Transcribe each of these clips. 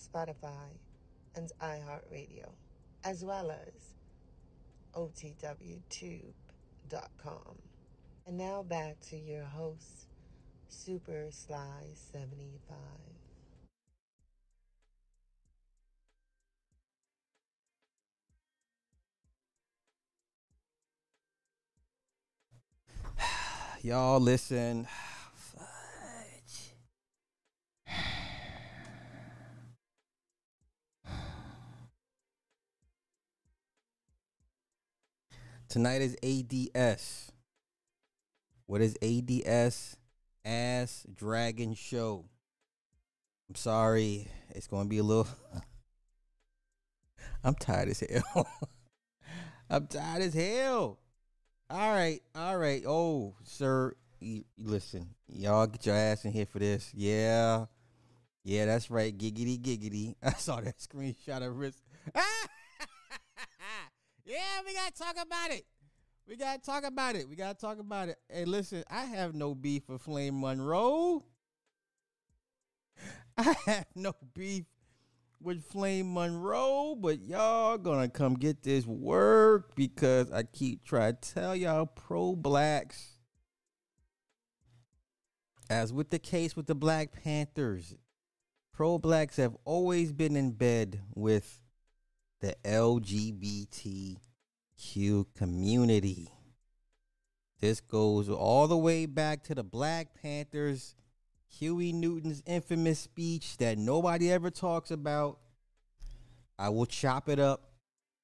Spotify, and iHeartRadio, as well as OTWTube.com. And now back to your host, Super Sly 75. Y'all listen. Tonight is ADS. What is ADS? Ass Dragon Show. I'm sorry. It's going to be a little. I'm tired as hell. I'm tired as hell. All right. All right. Oh, sir. listen, y'all get your ass in here for this. Yeah. Yeah, that's right. Giggity, giggity. I saw that screenshot of wrist. Ah! Yeah, we got to talk about it. We got to talk about it. We got to talk about it. Hey, listen, I have no beef with Flame Monroe. I have no beef with Flame Monroe, but y'all gonna come get this work because I keep trying to tell y'all pro blacks. As with the case with the Black Panthers, pro blacks have always been in bed with the LGBTQ community. This goes all the way back to the Black Panthers, Huey Newton's infamous speech that nobody ever talks about. I will chop it up,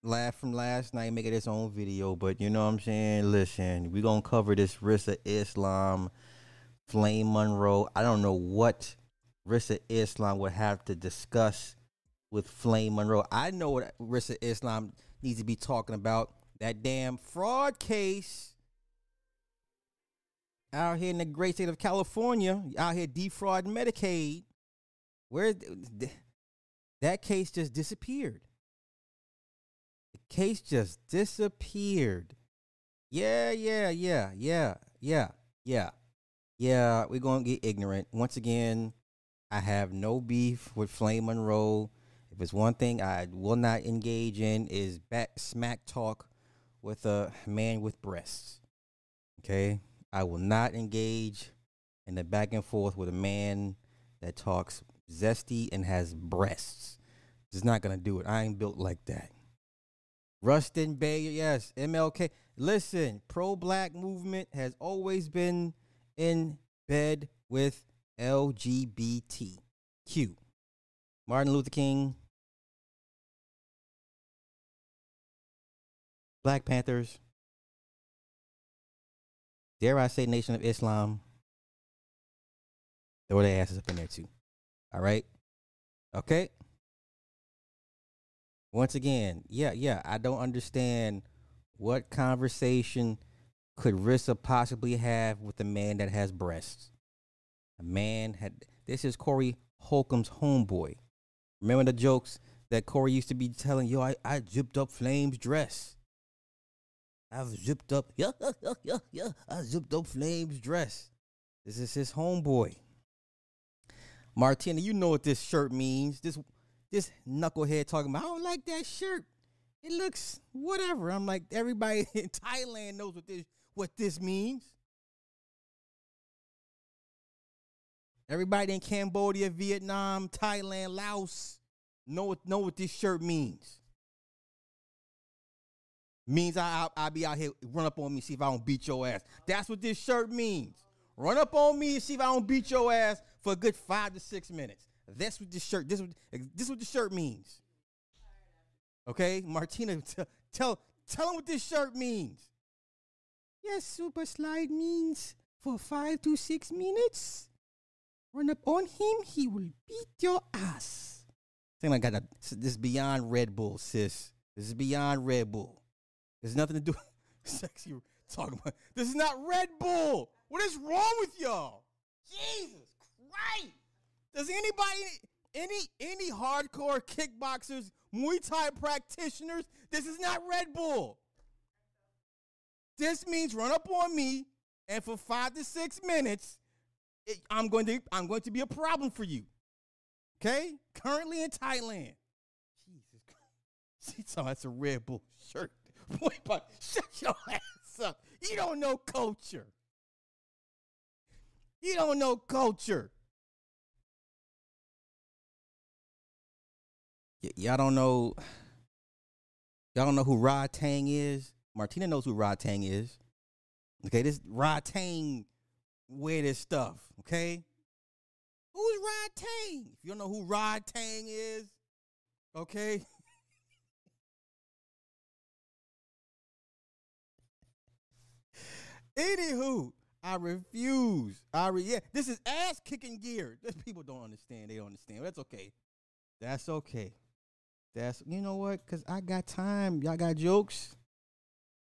laugh from last night, make it its own video. But you know what I'm saying? Listen, we gonna cover this Rizza Islam, Flame Monroe. I don't know what Rizza Islam would have to discuss with Flame Monroe. I know what Rizza Islam needs to be talking about. That damn fraud case out here in the great state of California, out here defrauding Medicaid. Where that case just disappeared. The case just disappeared. Yeah, yeah, yeah, yeah, yeah, yeah. Yeah, we're going to get ignorant. Once again, I have no beef with Flame Monroe. If it's one thing I will not engage in is back smack talk with a man with breasts. Okay? I will not engage in the back and forth with a man that talks zesty and has breasts. Just not gonna do it. I ain't built like that. Rustin Bay, yes, MLK. Listen, pro black movement has always been in bed with LGBTQ. Martin Luther King, Black Panthers, dare I say Nation of Islam, throw their asses up in there too. All right? Okay? Once again, yeah, yeah, I don't understand what conversation could Rizza possibly have with a man that has breasts. A man had this is Corey Holcomb's homeboy. Remember the jokes that Corey used to be telling, yo, I, I zipped up Flame's dress. I've zipped up, yeah, yeah, yeah, yeah. I zipped up Flame's dress. This is his homeboy. Martina, you know what this shirt means. This this knucklehead talking about, I don't like that shirt. It looks whatever. I'm like, everybody in Thailand knows what this what this means. Everybody in Cambodia, Vietnam, Thailand, Laos know what know what this shirt means. Means I I, I be out here run up on me see if I don't beat your ass. That's what this shirt means. Run up on me and see if I don't beat your ass for a good five to six minutes. That's what this shirt. This what this what the shirt means. Okay, Martina, t- tell tell him what this shirt means. Yes, super slide means for five to six minutes. Run up on him, he will beat your ass. Saying like, got a, this is beyond Red Bull, sis. This is beyond Red Bull. There's nothing to do. Sexy talking about. This is not Red Bull. What is wrong with y'all? Jesus Christ! Does anybody, any any hardcore kickboxers, Muay Thai practitioners? This is not Red Bull. This means run up on me, and for five to six minutes, it, I'm going to I'm going to be a problem for you. Okay? Currently in Thailand. Jesus Christ. She saw that's a Red Bull shirt. Boy, but shut your ass up. You don't know culture. You don't know culture. Y- y'all don't know. Y'all don't know who Rodtang is. Martina knows who Rodtang is. Okay, this Rodtang wear this stuff. Okay, who's Rodtang? If you don't know who Rodtang is, okay. Anywho, I refuse. I re- yeah, this is ass kicking gear. This people don't understand. They don't understand. That's okay. That's okay. That's you know what? Cause I got time. Y'all got jokes.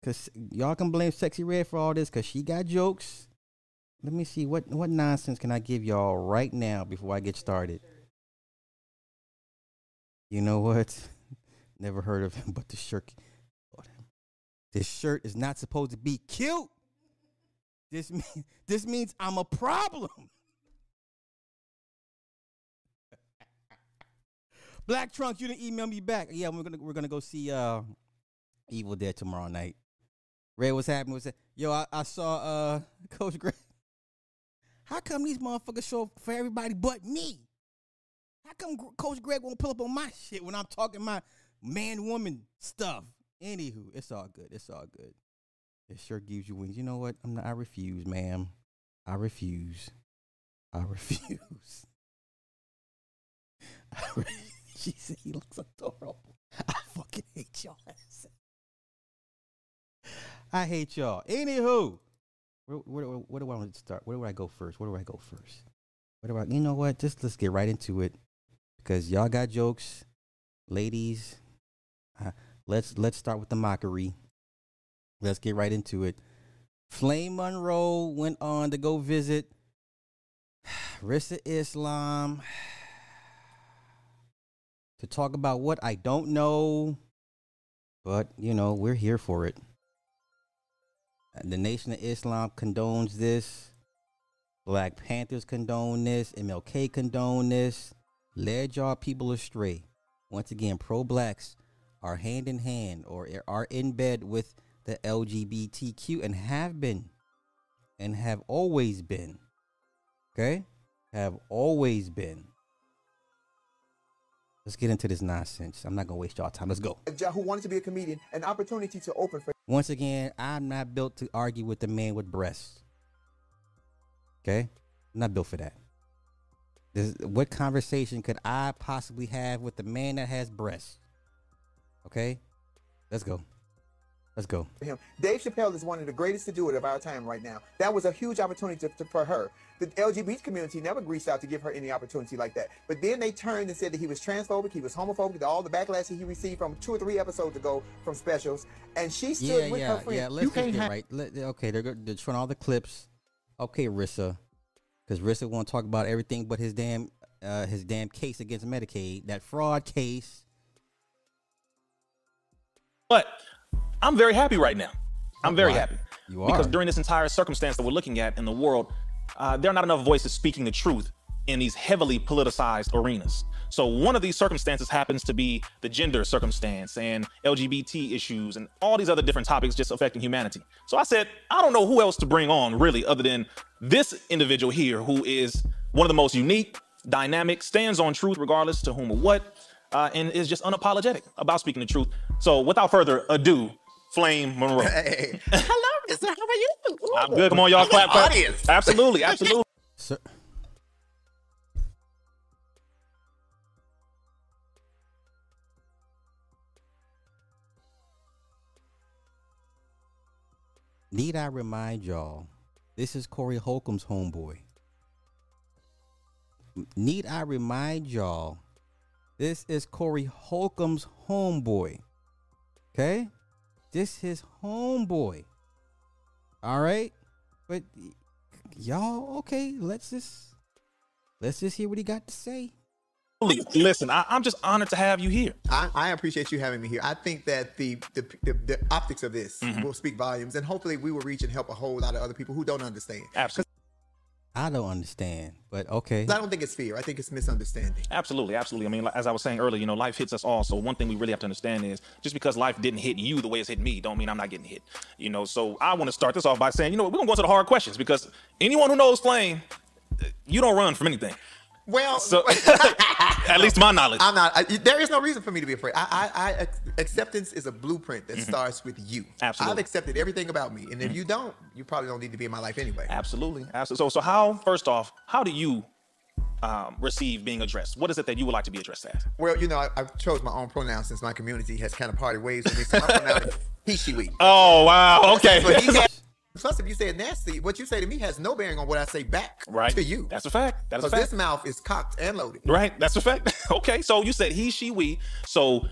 Cause y'all can blame Sexyy Red for all this. Cause she got jokes. Let me see what what nonsense can I give y'all right now before I get started. You know what? Never heard of him, but the shirt. Oh, this shirt is not supposed to be cute. This mean, this means I'm a problem. Black Trunks, you didn't email me back. Yeah, we're gonna we're gonna go see uh Evil Dead tomorrow night. Ray, what's happening? What's that? Yo, I, I saw uh Coach Greg. How come these motherfuckers show up for everybody but me? How come Coach Greg won't pull up on my shit when I'm talking my man woman stuff? Anywho, it's all good. It's all good. It sure gives you wings. You know what? I'm not, I refuse, ma'am. I refuse. I refuse. I re- she said he looks adorable. I fucking hate y'all. I hate y'all. Anywho, where, where, where, do I want to start? Where do I go first? Where do I go first? Do I? You know what? Just let's get right into it because y'all got jokes, ladies. Uh, let's let's start with the mockery. Let's get right into it. Flame Monroe went on to go visit Rizza Islam to talk about what I don't know, but you know, we're here for it. The Nation of Islam condones this. Black Panthers condone this. MLK condone this. Led y'all people astray. Once again, pro blacks are hand in hand or are in bed with the LGBTQ and have been and have always been. Okay? Have always been. Let's get into this nonsense. I'm not going to waste y'all time. Let's go. who wanted to be a comedian an opportunity to open for Once again, I'm not built to argue with the man with breasts. Okay? I'm not built for that. This, what conversation could I possibly have with the man that has breasts? Okay? Let's go. Let's go. him. Dave Chappelle is one of the greatest to do it of our time right now. That was a huge opportunity to, to- for her. The LGBT community never reached out to give her any opportunity like that. But then they turned and said that he was transphobic, he was homophobic, all the backlash that he received from two or three episodes ago from specials. And she stood Yeah, with yeah, her friend. yeah. you Let's just can't get have right. Let, okay, they're, go- they're showing all the clips. Okay, Rizza. Because Rizza want to talk about everything but his damn uh, his damn case against Medicaid, that fraud case. But I'm very happy right now. I'm very Why? happy. You Because during this entire circumstance that we're looking at in the world, uh, there are not enough voices speaking the truth in these heavily politicized arenas. So one of these circumstances happens to be the gender circumstance and LGBT issues and all these other different topics just affecting humanity. So I said, I don't know who else to bring on really other than this individual here who is one of the most unique, dynamic, stands on truth regardless to whom or what, uh, and is just unapologetic about speaking the truth. So without further ado, Flame Monroe. Hey. Hello, mister. How are you? I'm good. Come on, y'all. Clap, the clap. audience. Absolutely, absolutely. Sir. Need I remind y'all, this is Corey Holcomb's homeboy. Need I remind y'all This is Corey Holcomb's homeboy. Okay? This his homeboy. All right? But y'all, okay, let's just let's just hear what he got to say. Listen, I, I'm just honored to have you here. I, I appreciate you having me here. I think that the the, the, the optics of this mm-hmm. will speak volumes, and hopefully we will reach and help a whole lot of other people who don't understand. Absolutely. I don't understand, but okay. I don't think it's fear. I think it's misunderstanding. Absolutely, absolutely. I mean, as I was saying earlier, you know, life hits us all. So one thing we really have to understand is just because life didn't hit you the way it's hit me, don't mean I'm not getting hit. You know, so I want to start this off by saying, you know, what, we're gonna go into the hard questions because anyone who knows Flame, you don't run from anything. Well, So, at least my knowledge. I'm not. I, there is no reason for me to be afraid. I, I, I acceptance is a blueprint that starts with you. Mm-hmm. Absolutely. Mm-hmm. I've accepted everything about me, and if you don't, you probably don't need to be in my life anyway. Absolutely, absolutely. So, so how? First off, how do you um, receive being addressed? What is it that you would like to be addressed as? Well, you know, I, I chose my own pronouns since my community has kind of parted ways with me. So my pronoun is he, she, we. Oh wow, okay. But he had- plus, if you say it nasty, what you say to me has no bearing on what I say back right to you. That's a fact. That's a fact. this mouth is cocked and loaded. Right, that's a fact. okay, so you said he, she, we. So,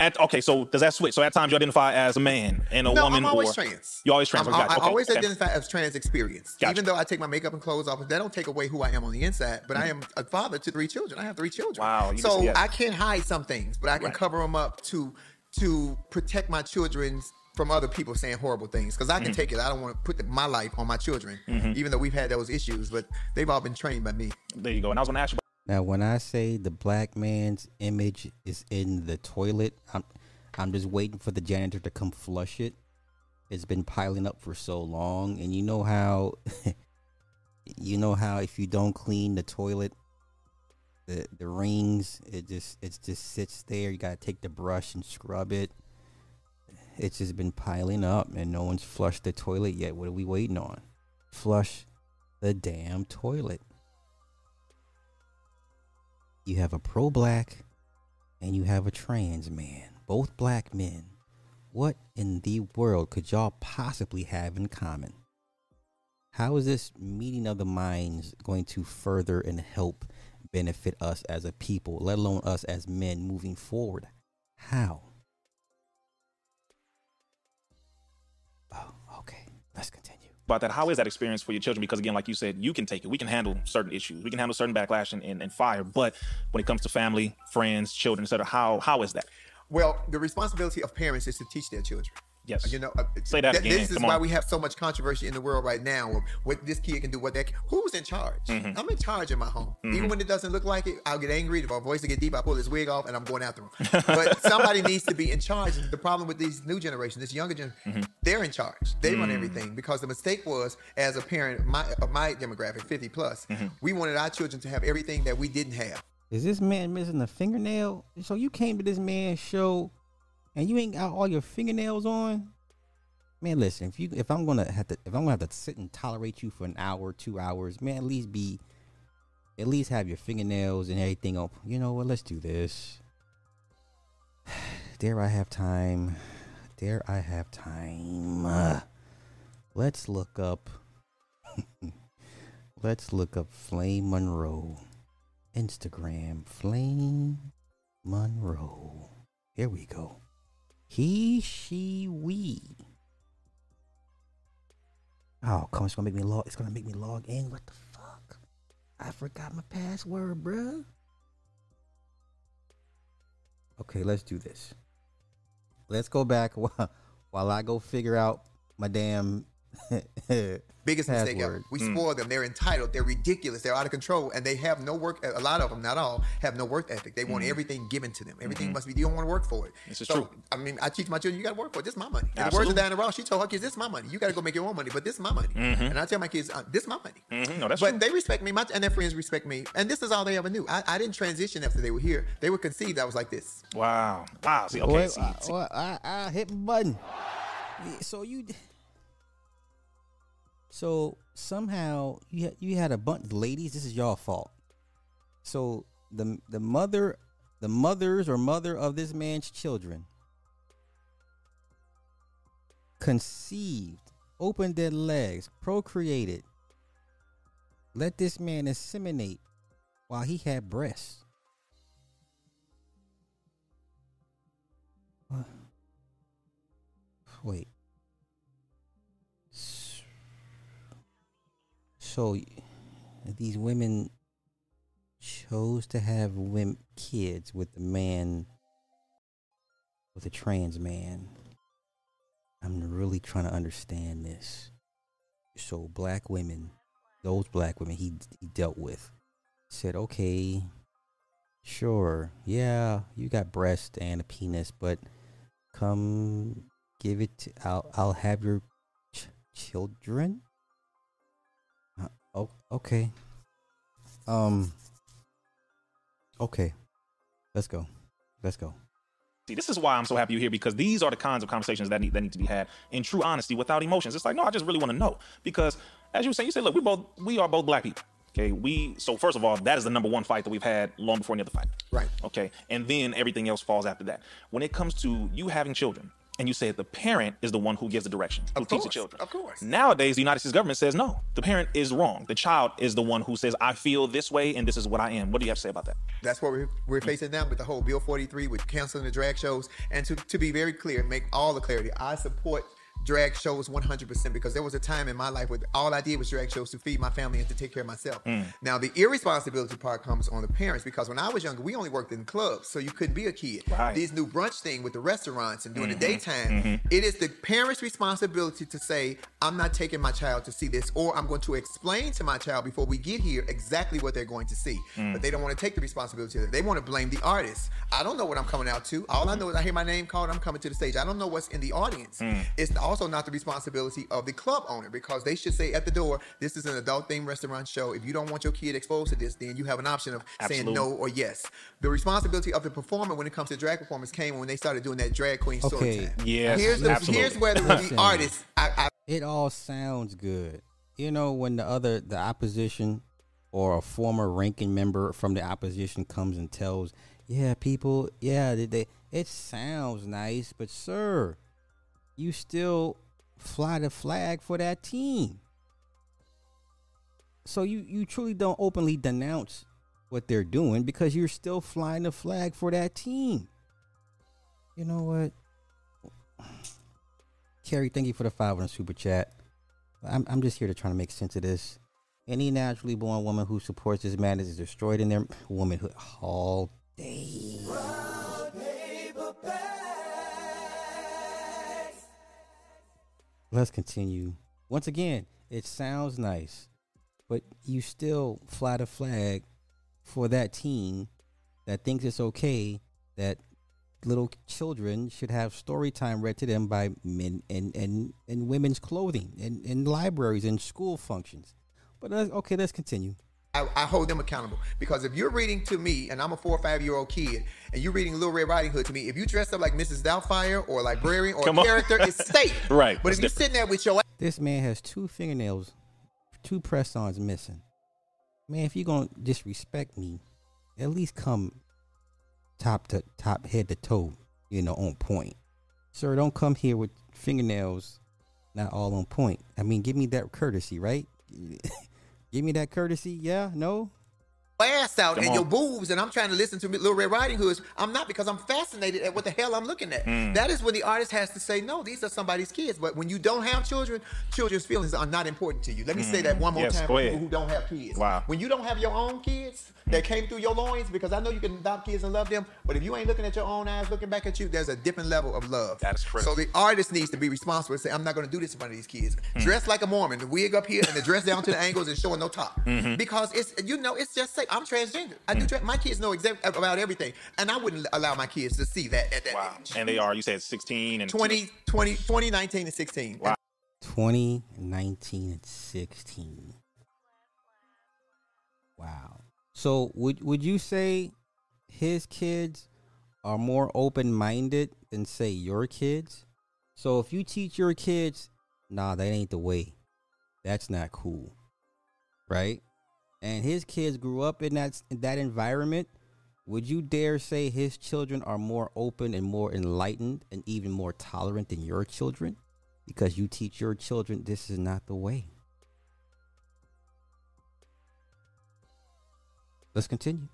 at okay, so does that switch? So at times you identify as a man and a No, woman, I'm always or trans. You always trans. I'm- Gotcha. I, I Okay, always okay. identify as trans experience. Gotcha. Even though I take my makeup and clothes off, that don't take away who I am on the inside. But I mm. am a father to three children. I have three children. Wow, So can see that. I can't hide some things, but I can Right. cover them up to to protect my children's from other people saying horrible things because I Mm-hmm. can take it. I don't want to put the, my life on my children, even though we've had those issues. But they've all been trained by me. There you go. And I was going to ask you. Now, when I say the black man's image is in the toilet, I'm I'm just waiting for the janitor to come flush it. It's been piling up for so long, and you know how you know how if you don't clean the toilet, the the rings it just it just sits there. You gotta take the brush and scrub it. It's just been piling up, and no one's flushed the toilet yet. What are we waiting on? Flush the damn toilet you have a pro black and you have a trans man, both black men. What in the world could y'all possibly have in common? How is this meeting of the minds going to further and help benefit us as a people, let alone us as men moving forward? How? Let's continue. about that. How is that experience for your children? Because again, like you said, you can take it. We can handle certain issues. We can handle certain backlash and, and, and fire. But when it comes to family, friends, children, etc., how how is that? Well, the responsibility of parents is to teach their children. Yes. You know, uh, Say that th- again. This is Come why on. we have so much controversy in the world right now. Of what this kid can do, what that. Can. Who's in charge? Mm-hmm. I'm in charge in my home. Even when it doesn't look like it, I'll get angry. If our voice will get deep, I pull his wig off and I'm going after him. but somebody needs to be in charge. The problem with these new generation, this younger generation, Mm-hmm. they're in charge. They Mm. run everything because the mistake was, as a parent of my, of my demographic, 50 plus, Mm-hmm. we wanted our children to have everything that we didn't have. Is this man missing a fingernail? So you came to this man's show and you ain't got all your fingernails on? Man, listen, if you if I'm gonna have to if I'm gonna have to sit and tolerate you for an hour, two hours, man, at least be at least have your fingernails and everything on. You know what? Let's do this. Dare I have time? Dare I have time? Uh, let's look up. let's look up Flame Monroe. Instagram Flame Monroe. Here we go. He, she, we. Oh, come on, it's gonna make me log. It's gonna make me log in. What the fuck? I forgot my password, bruh. Okay, let's do this. Let's go back while, while I go figure out my damn Biggest mistake ever. We Mm. spoil them. They're entitled. They're ridiculous. They're out of control, and they have no work. A lot of them, not all, have no work ethic. They want everything given to them. Everything must be. You don't want to work for it. Mm-hmm. This is so, true. I mean, I teach my children, you got to work for it. This is my money. And the words Absolutely. of Diana Ross, she told her kids, "This is my money. You got to go make your own money, but this is my money." And I tell my kids, uh, "This is my money." Mhm. No, that's but true. they respect me, my, and their friends respect me, and this is all they ever knew. I, I didn't transition after they were here. They were conceived. I was like this. Wow. Wow. See, okay. Wait, see, I, see. well, I, I hit my button. So you, so somehow you you had a bunch of ladies. This is y'all fault. So the the mother, the mothers or mother of this man's children, conceived, opened their legs, procreated. Let this man inseminate while he had breasts. Wait. So these women chose to have women kids with the man with a trans man. I'm really trying to understand this. So black women, those black women he he dealt with, said, "Okay, sure, yeah, you got breast and a penis, but come give it. To, I'll I'll have your ch- children." Oh, okay. Um. Okay, let's go. Let's go. See, this is why I'm so happy you're here because these are the kinds of conversations that need that need to be had in true honesty without emotions. It's like, no, I just really want to know because, as you were saying, you said, look, we both we are both black people. Okay, we so first of all, that is the number one fight that we've had long before any other fight. Right. Okay, and then everything else falls after that. When it comes to you having children, and you say the parent is the one who gives the direction, who Of teaches the children. of course. Nowadays, the United States government says no. The parent is wrong. The child is the one who says, "I feel this way, and this is what I am." What do you have to say about that? That's what we're, we're mm. facing now with the whole Bill 43 with canceling the drag shows. And to, to be very clear, make all the clarity, I support drag shows 100% because there was a time in my life where all I did was drag shows to feed my family and to take care of myself. Mm. Now, the irresponsibility part comes on the parents because when I was younger, we only worked in clubs, so you couldn't be a kid. Right. Mm-hmm. These new brunch thing with the restaurants and during the daytime, it is the parents' responsibility to say, I'm not taking my child to see this, or I'm going to explain to my child before we get here exactly what they're going to see. Mm. But they don't want to take the responsibility of it. They want to blame the artist. I don't know what I'm coming out to. All I know is I hear my name called, I'm coming to the stage. I don't know what's in the audience. Mm. It's also not the responsibility of the club owner because they should say at the door, this is an adult themed restaurant show. If you don't want your kid exposed to this, then you have an option of saying no or yes. The responsibility of the performer when it comes to drag performance came when they started doing that drag queen story Okay. time. Yes, here's the, absolutely. here's where the, the Listen. artist. I, I It all sounds good. You know, when the other the opposition or a former ranking member from the opposition comes and tells, "Yeah, people, yeah, they, they it sounds nice, but sir, you still fly the flag for that team." So you you truly don't openly denounce what they're doing because you're still flying the flag for that team. You know what? Kerry, thank you for the five on the super chat. I'm I'm just here to try to make sense of this. Any naturally born woman who supports this madness is destroyed in their womanhood all day. Let's continue. Once again, it sounds nice, but you still fly the flag for that team that thinks it's okay that little children should have story time read to them by men and and, and women's clothing and in libraries and school functions. But let's, okay, let's continue. I, I hold them accountable because if you're reading to me and I'm a four or five year old kid and you're reading Little Red Riding Hood to me, if you dressed up like Mrs. Doubtfire or librarian or a character, it's safe. Right, But that's if you're sitting there with your This man has two fingernails, two press-ons missing. Man, if you're gonna disrespect me, at least come top to top, head to toe, you know, on point. Sir, don't come here with fingernails not all on point. I mean, give me that courtesy, right? give me that courtesy. Yeah, no. Ass out Come and on. your boobs and I'm trying to listen to Little Red Riding Hoods, I'm not because I'm fascinated at what the hell I'm looking at. Mm. That is when the artist has to say, no, these are somebody's kids. But when you don't have children, children's feelings are not important to you. Let me say that one more Mm. Yes, time for ahead. people who don't have kids. Wow. When you don't have your own kids that came through your loins, because I know you can adopt kids and love them, but if you ain't looking at your own eyes, looking back at you, there's a different level of love. That is true. So the artist needs to be responsible and say, I'm not going to do this in front of these kids. Mm. Dress like a Mormon, the wig up here and the dress down to the ankles and showing no top. Mm-hmm. Because it's, you know, it's just say, I'm transgender. I do, hmm. tra- my kids know exactly about everything. And I wouldn't allow my kids to see that at that Wow. age. And they are, you said 16 and 20, 20, 2019 and 16. Wow. 2019 and 16. Wow. So would would you say his kids are more open-minded than say your kids? So if you teach your kids, nah, that ain't the way. That's not cool. Right? And his kids grew up in that in that environment, would you dare say his children are more open and more enlightened and even more tolerant than your children? Because you teach your children this is not the way. Let's continue.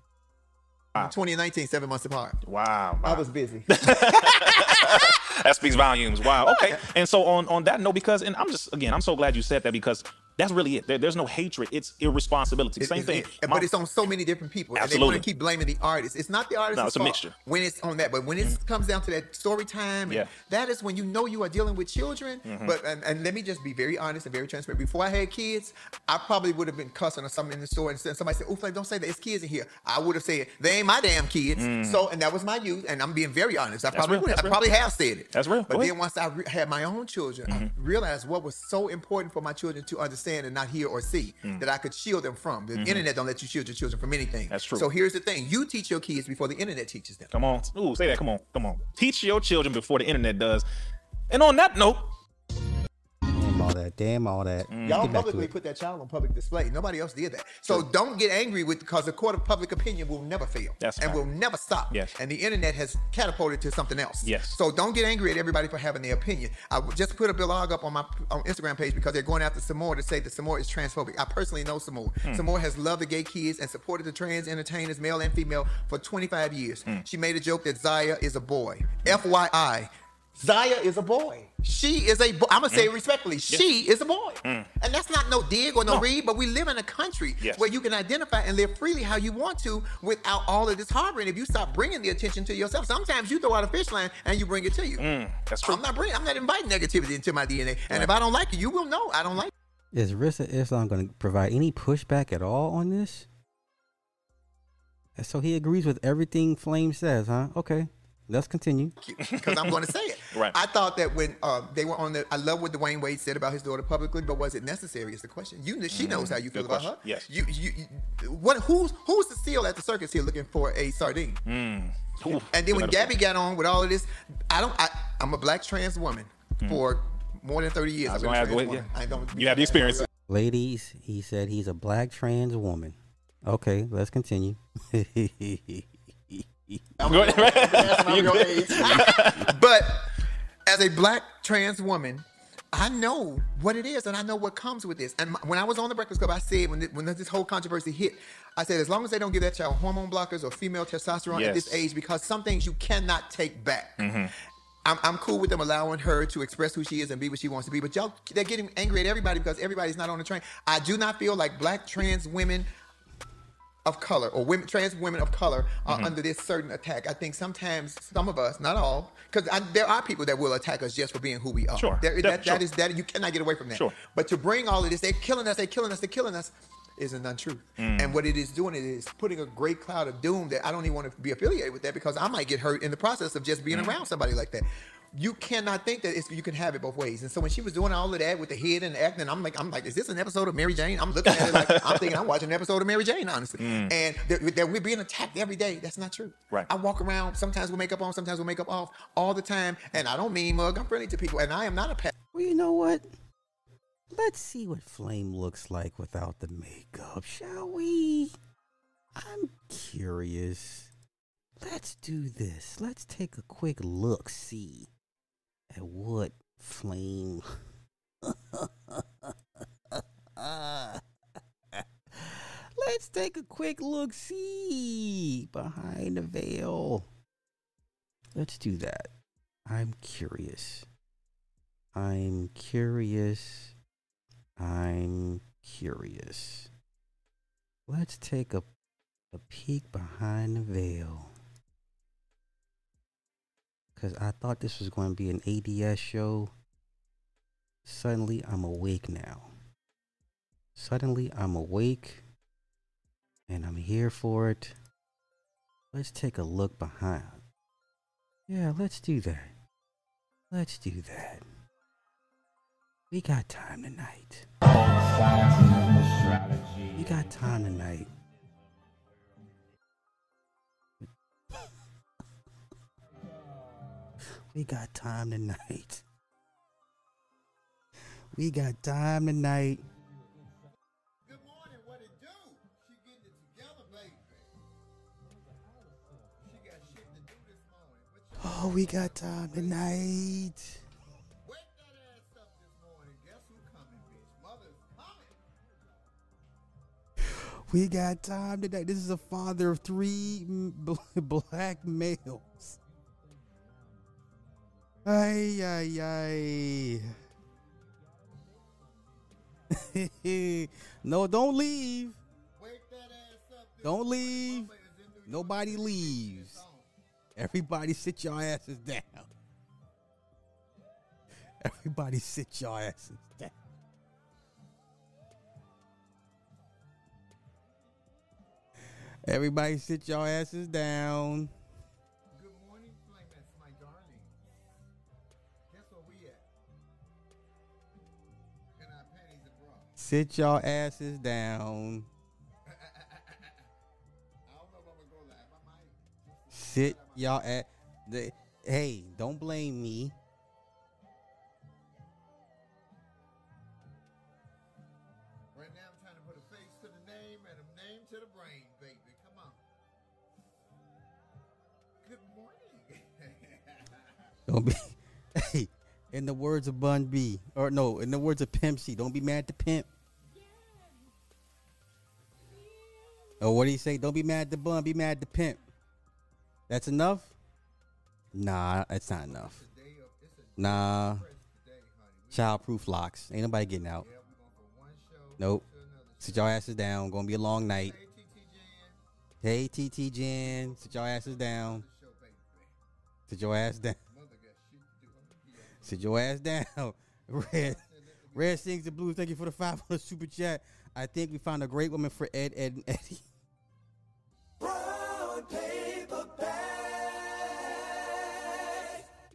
Ah. 2019, seven months apart. Wow. I was busy. that speaks volumes. Wow. Okay. And so on on that note, because and I'm just again, I'm so glad you said that because that's really it. There, there's no hatred. It's irresponsibility. Same It's- thing. it- My- but it's on so many different people. And they want to keep blaming the artist. It's not the artist. No, it's a mixture. Mm-hmm. When it's on that, but when it comes down to that story time, Yeah. that is when you know you are dealing with children. Mm-hmm. But and, and let me just be very honest and very transparent. Before I had kids, I probably would have been cussing or something in the store, and somebody said, "Oh, Flame, don't say that. It's kids in here." I would have said, "They ain't my damn kids." So, and that was my youth, and I'm being very honest. I probably Mm. would. That's I real. probably have said it. That's real. But then once I re- had my own children, I realized what was so important for my children to understand and not hear or see hmm. that I could shield them from. The mm-hmm. internet don't let you shield your children from anything. That's true. So here's the thing: you teach your kids before the internet teaches them. Come on. Ooh, say that. Come on. Come on. Teach your children before the internet does. And on that note, Damn all that. Damn all that. Y'all Get back to publicly put that child on public display. Nobody else did that. So don't get angry with because the court of public opinion will never fail. That's and right. will never stop. Yes. And the internet has catapulted to something else. Yes. So don't get angry at everybody for having their opinion. I just put a blog up on my on Instagram page because they're going after Sommore to say that Sommore is transphobic. I personally know Sommore. Hmm. Sommore has loved the gay kids and supported the trans entertainers, male and female, for 25 years. Hmm. She made a joke that Zaya is a boy. FYI. Zaya is a boy. She is a boy. I'm gonna say it respectfully. She is a boy, and that's not no dig or no, No. read. But we live in a country Yes. where you can identify and live freely how you want to without all of this harboring. If you stop bringing the attention to yourself, sometimes you throw out a fish line and you bring it to you. Mm, that's true. I'm not bringing. I'm not inviting negativity into my DNA. And if I don't like it, you will know I don't like. it. Is Rizza Islam going to provide any pushback at all on this? So he agrees with everything Flame says, huh? Okay, let's continue. because I'm going to say it. Right. I thought that when uh, they were on the, I love what Dwyane Wade said about his daughter publicly, but was it necessary? Is the question. You, kn- she knows mm-hmm. how you feel Good about question. her. Yes. You, you, you- what? Who's who's the seal at the circus here looking for a sardine? Mm. Ooh, And then when Gabby got on with all of this, I don't. I, I'm a black trans woman mm. for more than 30 years. I was I've been gonna a ask, trans wait, woman. yeah. I don't. You have the experience. Ladies, he said he's a black trans woman. Okay, let's continue. I'm Go ahead. I'm You age. but as a black trans woman, I know what it is and I know what comes with this. And when I was on the Breakfast Club, I said when, th- when this whole controversy hit, I said as long as they don't give that child hormone blockers or female testosterone at this Mm-hmm. age, because some things you cannot take back. I'm, I'm cool with them allowing her to express who she is and be what she wants to be. But y'all, they're getting angry at everybody because everybody's not on the train. I do not feel like black trans women of color or women trans women of color are Mm-hmm. under this certain attack. I think sometimes some of us, not all, because there are people that will attack us just for being who we are. Sure. There- that, that sure. is that you cannot get away from that. Sure. But to bring all of this, they're killing us, they're killing us, they're killing us. is an untruth. Mm. And what it is doing, it is putting a great cloud of doom that I don't even want to be affiliated with that because I might get hurt in the process of just being Mm. around somebody like that. You cannot think that it's, you can have it both ways. And so when she was doing all of that with the head and the acting, I'm like, I'm like, is this an episode of Mary Jane? I'm looking at it like I'm thinking I'm watching an episode of Mary Jane, honestly. And that, that we're being attacked every day. That's not true. Mm. Right. I walk around sometimes with makeup on, sometimes with makeup off, all the time. And I don't mean mug. I'm friendly to people, and I am not a pet. well, you know what? Let's see what Flame looks like without the makeup, shall we? I'm curious. Let's do this. Let's take a quick look, see at what Flame. Let's take a quick look, see behind the veil. Let's do that. I'm curious. I'm curious. I'm curious. Let's take a, a peek behind the veil. Because I thought this was going to be an ADS show. Suddenly, I'm awake now. Suddenly, I'm awake. And I'm here for it. Let's take a look behind. Yeah, let's do that. Let's do that. We got time tonight. We got time tonight. We got time tonight. We got time tonight. Good morning. What it do? She getting it together, baby. She got shit to do this morning. Oh, we got time tonight. wake that ass up this morning? Guess who coming, bitch? Mother's coming. We got time today. This is a father of three black males. Ay, ay, ay. no, don't leave. Don't leave. Nobody leaves. Everybody sit your asses down. Everybody sit your asses down. Everybody sit your asses down. Sit your asses down. I don't know if I'm gonna go live. I might. Sit y'all at the hey, don't blame me. Right now, I'm trying to put a face to the name and a name to the brain, baby. Come on. Good morning. Don't be hey, in the words of Bun B. Or no, in the words of Pimp C, don't be mad to pimp. Oh, what do you say? Don't be mad at the bun, be mad at the pimp. That's enough? Nah, that's not enough. It's Nah. Childproof locks. Ain't nobody getting out. Nope. Sit your asses down. Gonna be a long night. Hey, TT Jen. Sit your asses down. Sit your ass down. Sit your ass down. Red. Red sings the blues. Thank you for the five on the super chat. I think we found a great woman for Ed, Ed, and Eddie.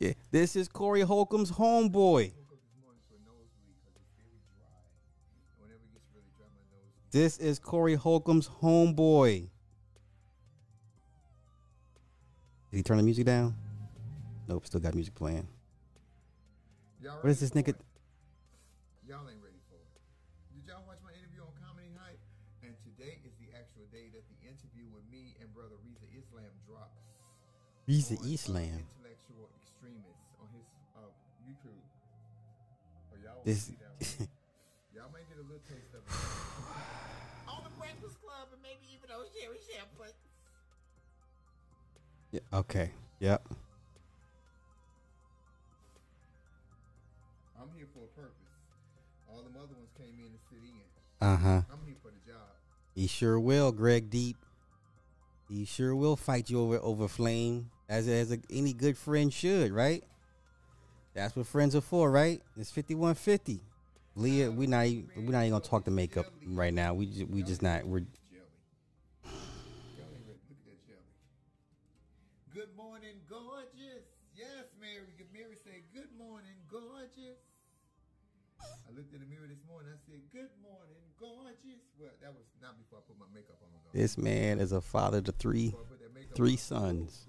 Yeah, this is Corey Holcomb's homeboy. this morning to a nosebleed because it's very dry. And whenever it gets really dry, my nose. This is Corey Holcomb's homeboy. Did he turn the music down? Nope, still got music playing. What is this nigga? Y'all ain't Reza on, uh, Islam. Intellectual extremist on his uh, YouTube. Oh, y'all This. see that? Y'all might get a little taste of it. On the Breakfast Club and maybe even those Sherri Shepherd. Yeah, okay. Yep. I'm here for a purpose. All them other ones came in to sit in. Uh huh. I'm here for the job. He sure will, Greg Deep. He sure will fight you over over flame, as as a, any good friend should, right? That's what friends are for, right? It's fifty one fifty. Leah, we not even, we not even gonna talk the makeup right now. We just, we just not. We're Jelly. Y'all ain't ready. Look at that jelly. Good morning, gorgeous. Yes, Mary. Mary said, Good morning, gorgeous. I looked in the mirror this morning. I said, Good morning, gorgeous. Well, that was not before I put my makeup on. Though. this man is a father to three Before I put that makeup three on. sons.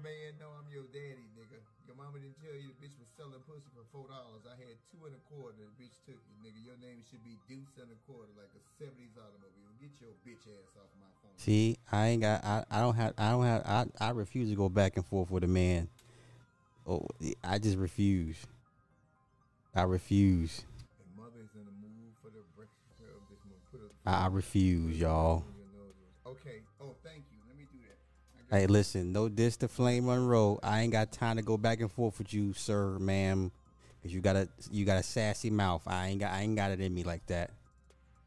Man? No, I'm your daddy, nigga. Your mama didn't tell you the bitch was selling pussy for four dollars. I had two and a quarter. The bitch took it, nigga. Your name should be Deuce and a quarter, like a '70s automobile. Get your bitch ass off my phone. See, I ain't got. I, I don't have. I don't have. I, I refuse to go back and forth with a man. Oh, I just refuse. I refuse. And mother in the mood for the breakfast club this. Put a I, refuse, y'all. on your nose. Okay. Oh, thank you. Hey, listen, no diss to Flame Monroe. I ain't got time to go back and forth with you, sir, ma'am, because you got a you got a sassy mouth. I ain't got I ain't got it in me like that.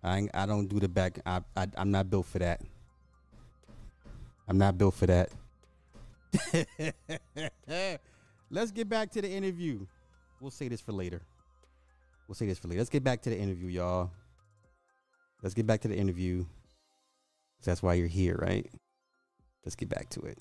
I I don't do the back. I, I I'm not built for that. I'm not built for that. Let's get back to the interview. We'll say this for later. We'll say this for later. Let's get back to the interview, y'all. Let's get back to the interview. That's why you're here, right? Let's get back to it.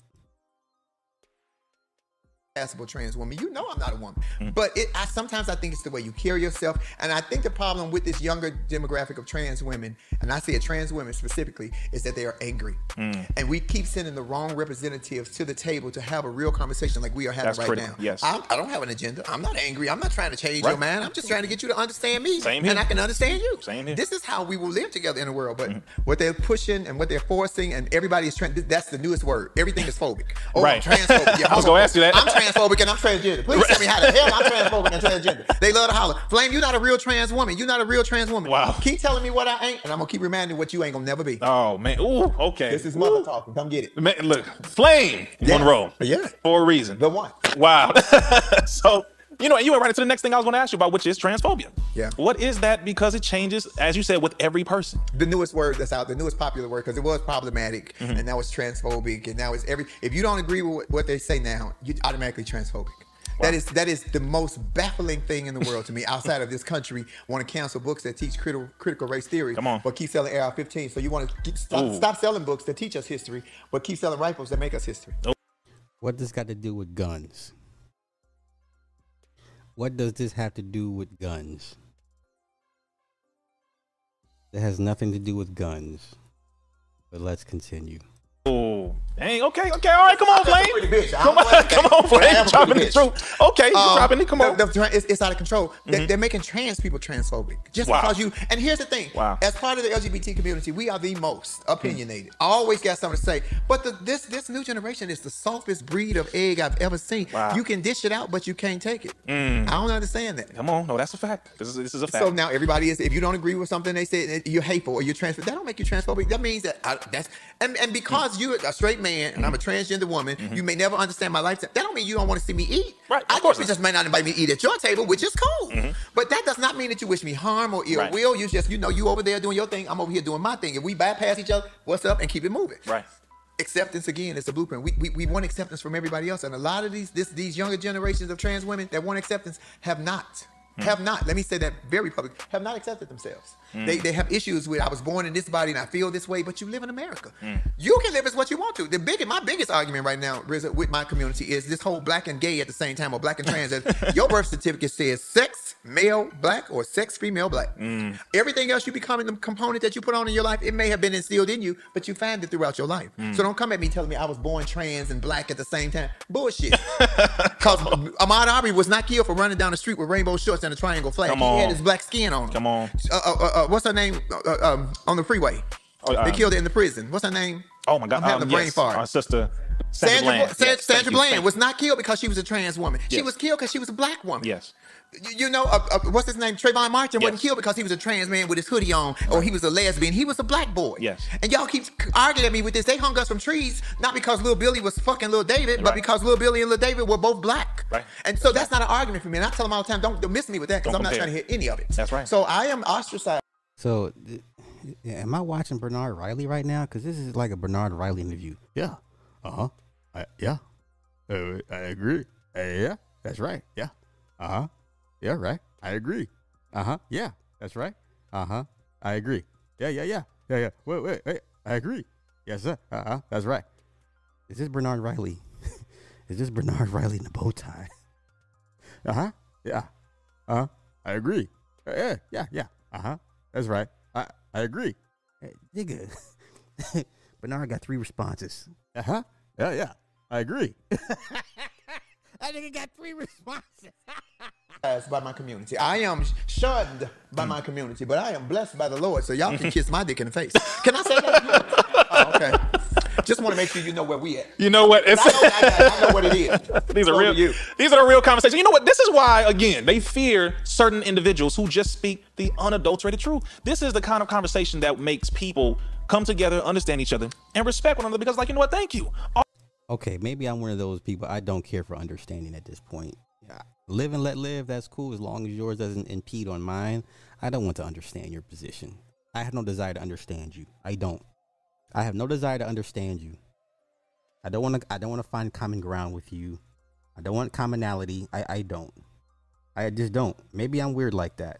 Passable trans woman. You know I'm not a woman, but it, I sometimes I think it's the way you carry yourself, and I think the problem with this younger demographic of trans women, and I say it trans women specifically, is that they are angry, and we keep sending the wrong representatives to the table to have a real conversation like we are having That's right critical, now. yes. I, I don't have an agenda. I'm not angry. I'm not trying to change your Right. mind. I'm just trying to get you to understand me, Same here. and. I can understand you. Same here. This is how we will live together in the world. But Mm-hmm. what they're pushing and what they're forcing, and everybody is trying. That's the newest word. Everything is phobic. Oh, Right. I'm transphobic. Yeah, I was gonna ask you that. Transphobic and I'm transgender. Please tell me how the hell I'm transphobic and transgender. They love to holler. Flame, you're not a real trans woman. You're not a real trans woman. Wow. Keep telling me what I ain't, and I'm gonna keep reminding what you ain't gonna never be. Oh man. Ooh. Okay. This is mother talking. Come get it. Man, look, Flame Yeah. Monroe. Yeah. For a reason. The one. Wow. so, you know, you went right into the next thing I was going to ask you about, which is transphobia. Yeah. What is that? Because it changes, as you said, with every person. the newest word that's out, the newest popular word, because it was problematic, Mm-hmm. and now it's transphobic, and now it's every. If you don't agree with what- what they say now, you're automatically transphobic. Wow. That is that is the most baffling thing in the world to me. Outside of this country, want to cancel books that teach critical critical race theory, Come on. but keep selling AR-15. So you want to stop, stop selling books that teach us history, but keep selling rifles that make us history. What does this got to do with guns? What does this have to do with guns? It has nothing to do with guns. But let's continue. Oh, dang. Okay, okay. All right, come on, Flame. pretty bitch. I Come on, come on, Flame. Dropping the truth. Okay, you Um, dropping it. Come on. the- the- it's, it's out of control. They, they're making trans people transphobic just Wow. because you. And here's the thing: Wow. as part of the LGBT community, we are the most opinionated. I always got something to say. But the, this this new generation is the softest breed of egg I've ever seen. Wow. Mm. You can dish it out, but you can't take it. I don't understand that. come on. No, that's a fact. This is this is a fact. So now everybody is. If you don't agree with something they say, you're hateful or you're transphobic. That don't make you transphobic. That means that I, that's and, and because you're a straight man and I'm a transgender woman, you may never understand my lifestyle. That don't mean you don't want to see me eat. Mm-hmm. Right, of I course you just may not invite me to eat at your table, which is cool. But that does not mean that you wish me harm or ill Right. will. You just you know you over there doing your thing. I'm over here doing my thing. If we bypass each other, what's up and keep it moving. right. Acceptance again is a blueprint. We, we, we want acceptance from everybody else, and a lot of these this, these younger generations of trans women that want acceptance have not. Mm. Have not. Let me say that very public. Have not accepted themselves. Mm. They, they have issues with I was born in this body and I feel this way, but you live in America. Mm. You can live as what you want to. The big my biggest argument right now, Rizza, with my community is this whole black and gay at the same time or black and trans. That your birth certificate says sex male black or sex female black. Everything else you becoming the component that you put on in your life, it may have been instilled in you, but you find it throughout your life. So don't come at me telling me I was born trans and black at the same time. Bullshit. Because Ahmaud Arbery was not killed for running down the street with rainbow shorts and a triangle flag. Come on. he had his black skin on him. Come on. Uh, uh, uh, uh, what's her name? Uh, uh, um, on the freeway. Oh, they killed her in the prison. What's her name? Oh my God. I'm having um, a brain yes. fart. Our sister Sandra, Sandra, Bland. Sa- Yes, Sandra Bland was not killed because she was a trans woman. She was killed because she was a black woman. Yes. You, you know, uh, uh, what's his name? Trayvon Martin wasn't killed because he was a trans man with his hoodie on, or he was a lesbian. He was a black boy. Yes. And y'all keep arguing at me with this. They hung us from trees not because Lil Billy was fucking Lil David, but because Lil Billy and Lil David were both black. Right. And so that's not an argument for me. And I tell them all the time, don't, don't miss me with that because I'm not trying to hear any of it. That's right. So I am ostracized. So, th- am I watching Bernard Riley right now? Because this is like a Bernard Riley interview. Yeah. Uh huh. Yeah. Uh, I agree. Uh, yeah. That's right. Yeah. Uh huh. Yeah. Right. I agree. Uh huh. Yeah. That's right. Uh huh. I agree. Yeah. Yeah. Yeah. Yeah. Yeah. Wait. Wait. Wait. I agree. Yes, sir. Uh huh. That's right. Is this Bernard Riley? is this Bernard Riley in the bow tie? Uh huh. Yeah. Uh huh. I agree. Uh, yeah. Yeah. Yeah. Uh huh. That's right. I I agree. Hey, nigga. Bernard got three responses. Uh huh. Yeah. Yeah. I agree. That nigga got three responses. by my community. I am shunned by my community, but I am blessed by the Lord. So y'all can kiss my dick in the face. Can I say that? oh, okay. Just want to make sure you know where we at. You know what? It's, I know, I, I know what it is. these are real. you. These are the real conversations. You know what? This is why, again, they fear certain individuals who just speak the unadulterated truth. This is the kind of conversation that makes people come together, understand each other, and respect one another. Because, like, you know what? Thank you. Okay, maybe I'm one of those people. I don't care for understanding at this point. Yeah, Live and let live. That's cool as long as yours doesn't impede on mine. I don't want to understand your position. I have no desire to understand you. I don't. I have no desire to understand you. I don't want to. I don't want to find common ground with you. I don't want commonality. I. I don't. I just don't. Maybe I'm weird like that.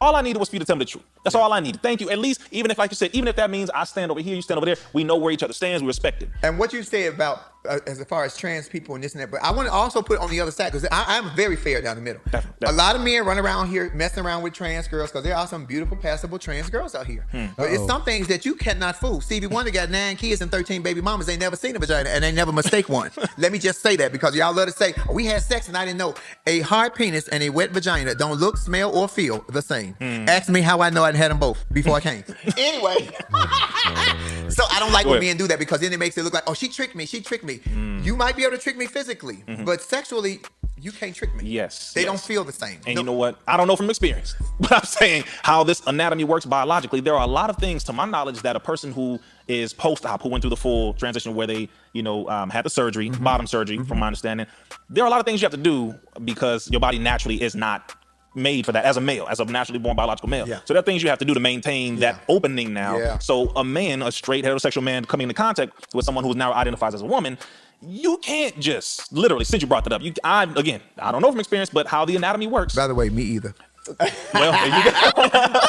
All I needed was for you to tell me the truth. That's all I need. Thank you. At least, even if, like you said, even if that means I stand over here, you stand over there, we know where each other stands, we respect it. And what you say about uh, as far as trans people and this and that, but I want to also put on the other side because I'm very fair down the middle. Definitely, A lot of men run around here messing around with trans girls because there are some beautiful, passable trans girls out here. Hmm. But it's some things that you cannot fool. Stevie Wonder got nine kids and 13 baby mamas. They never seen a vagina and they never mistake one. Let me just say that because y'all love to say, oh, we had sex and I didn't know. A hard penis and a wet vagina don't look, smell, or feel the same. Hmm. Ask me how I know I had them both before I came. anyway. so so I don't like when men do that because then it makes it look like, oh, she tricked me. She tricked me. Mm. You might be able to trick me physically, but sexually, you can't trick me. Mm-hmm. Yes, They yes. don't feel the same. And No- you know what? I don't know from experience, but I'm saying how this anatomy works biologically. There are a lot of things, to my knowledge, that a person who is post-op, who went through the full transition where they, you know, um, had the surgery, Mm-hmm. bottom surgery, from my understanding, there are a lot of things you have to do because your body naturally is not made for that as a male, as a naturally born biological male. Yeah. So there are things you have to do to maintain that opening now. Yeah. So a man, a straight heterosexual man coming into contact with someone who's now identifies as a woman, you can't just literally, since you brought that up, you I again, I don't know from experience, but how the anatomy works. By the way, me either. Well, you go.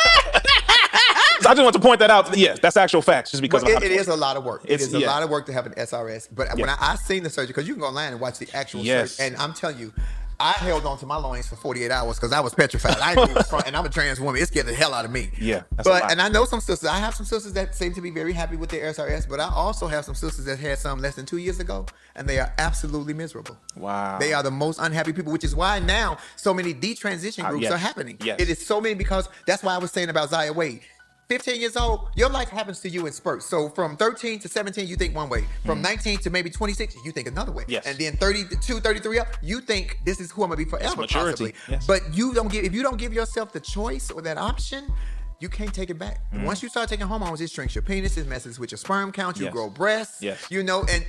So I just want to point that out. Yes, that's actual facts. Just because of it, it is a lot of work. It's- it is a yeah. lot of work to have an SRS. But when I, I seen the surgery, because you can go online and watch the actual Yes. surgery, and I'm telling you, I held on to my loins for 48 hours because I was petrified. I didn't even front, and I'm a trans woman. It scared the hell out of me. Yeah, but and I know some sisters. I have some sisters that seem to be very happy with their SRS, but I also have some sisters that had some less than two years ago, and they are absolutely miserable. Wow. They are the most unhappy people, which is why now so many detransition Uh, groups yes. are happening. Yes. It is so many because that's why I was saying about Zaya Wade. 15 years old, your life happens to you in spurts. So from 13 to 17, you think one way. From 19 to maybe 26, you think another way. Mm. Yes. And then 32, 33 up, you think this is who I'm gonna be forever, maturity. possibly. Yes. But you don't give if you don't give yourself the choice or that option, you can't take it back. Mm. Once you start taking hormones, it shrinks your penis, it messes with your sperm count, you Yes. grow breasts. Yes. You know, and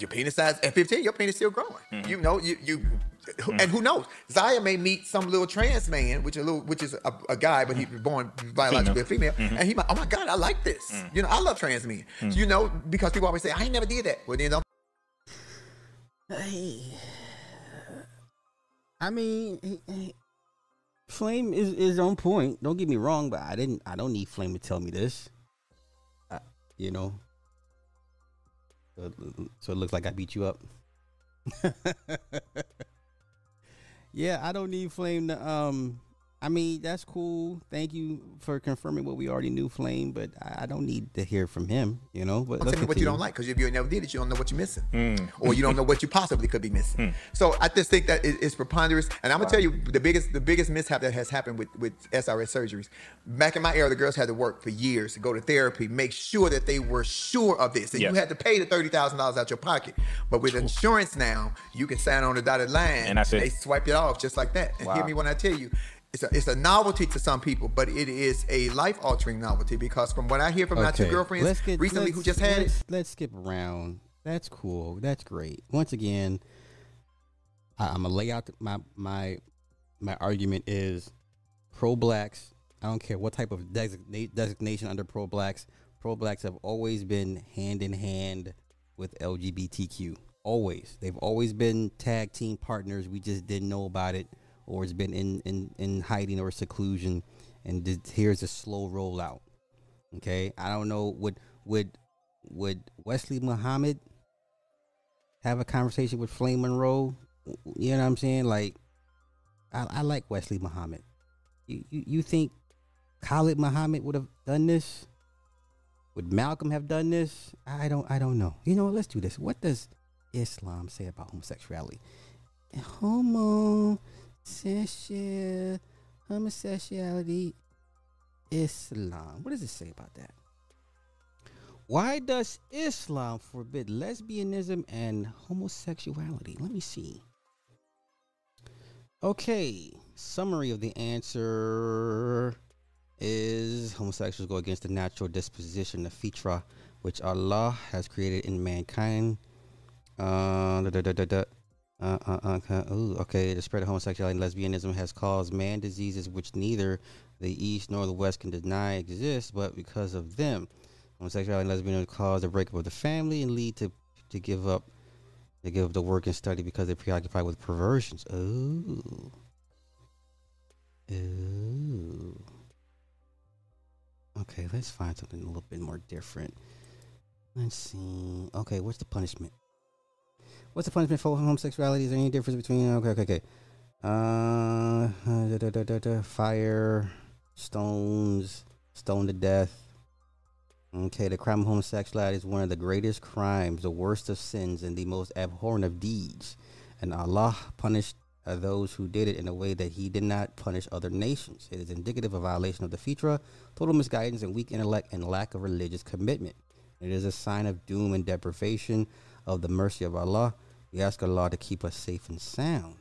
your penis size at 15, your penis still growing. Mm-hmm. You know, you you Mm. and who knows? Zaya may meet some little trans man, which a little, which is a, a guy, but he's born biologically a female, Mm-hmm. and he might, oh my god, I like this. Mm. You know, I love trans men. You know, because people always say, I ain't never did that. Well, then don't. I mean, he- he- Flame is, is on point. Don't get me wrong, but I didn't. I don't need Flame to tell me this. I, you know. So, it- so it looks like I beat you up. yeah, I don't need Flame to. Um, I mean that's cool. Thank you for confirming what we already knew, Flame. But I, I don't need to hear from him. You know. But Don't tell me what you don't like, because if you never did it, you don't know what you're missing, Mm. or you don't know what you possibly could be missing. So I just think that it- it's preponderous, and I'm gonna tell you the biggest the biggest mishap that has happened with with SRS surgeries. Back in my era, the girls had to work for years to go to therapy, make sure that they were sure of this, and Yes. you had to pay the thirty thousand dollars out your pocket. But with insurance now, you can sign on the dotted line, And that's it. They swipe it off just like that. And hear me when I tell you. It's a, it's a novelty to some people, but it is a life altering novelty because from what I hear from my two girlfriends Let's get- recently who let's- just had it, let's, Let's skip around. That's cool. That's great. Once again, I, I'm gonna lay out my my my argument is pro blacks. I don't care what type of designation under pro blacks. Pro blacks have always been hand in hand with LGBTQ. Always, they've always been tag team partners. We just didn't know about it, or it's been in in, in hiding or seclusion. And here's a slow rollout. Okay, I don't know. Would would would Wesley Muhammad have a conversation with Flame Monroe? You know what I'm saying? Like, I, I like Wesley Muhammad. You, you you think Khalid Muhammad would have done this? Would Malcolm have done this? I don't I don't know. You know, what? let's do this. What does Islam say about homosexuality? Homosexual homosexuality Islam. What does it say about that? Why does Islam forbid lesbianism and homosexuality? Let me see. Okay, summary of the answer is homosexuals go against the natural disposition, the fitra, which Allah has created in mankind. Uh, da, da, da. Uh, uh, uh, uh, ooh, okay, the spread of homosexuality and lesbianism has caused man diseases which neither the East nor the West can deny exist, but because of them, homosexuality and lesbianism cause the breakup of the family and lead to to give up to give up the work and study because they're preoccupied with perversions. Ooh. Ooh. Okay, let's find something a little bit more different. Let's see. Okay, what's the punishment? What's the punishment for homosexuality? Is there any difference between? Okay, okay, okay. Uh, da, da, da, fire, stones, stone to death. Okay, the crime of homosexuality is one of the greatest crimes, the worst of sins, and the most abhorrent of deeds. And Allah punished uh, those who did it in a way that He did not punish other nations. It is indicative of violation of the fitra, total misguidance, and weak intellect and lack of religious commitment. It is a sign of doom and deprivation of the mercy of Allah. We ask Allah to keep us safe and sound.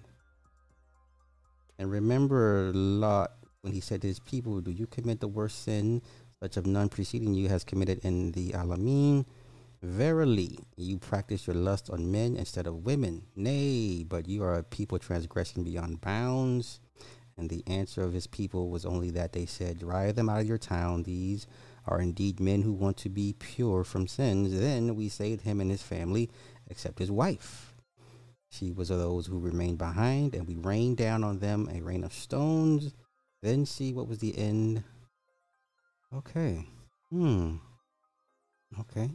And remember Lot when he said to his people, Do you commit the worst sin, such of none preceding you has committed in the Alameen? Verily, you practice your lust on men instead of women. Nay, but you are a people transgressing beyond bounds. And the answer of his people was only that they said, Drive them out of your town. These are indeed men who want to be pure from sins. Then we saved him and his family, except his wife. She was of those who remained behind, and we rained down on them a rain of stones. Then see what was the end. Okay. Hmm. Okay.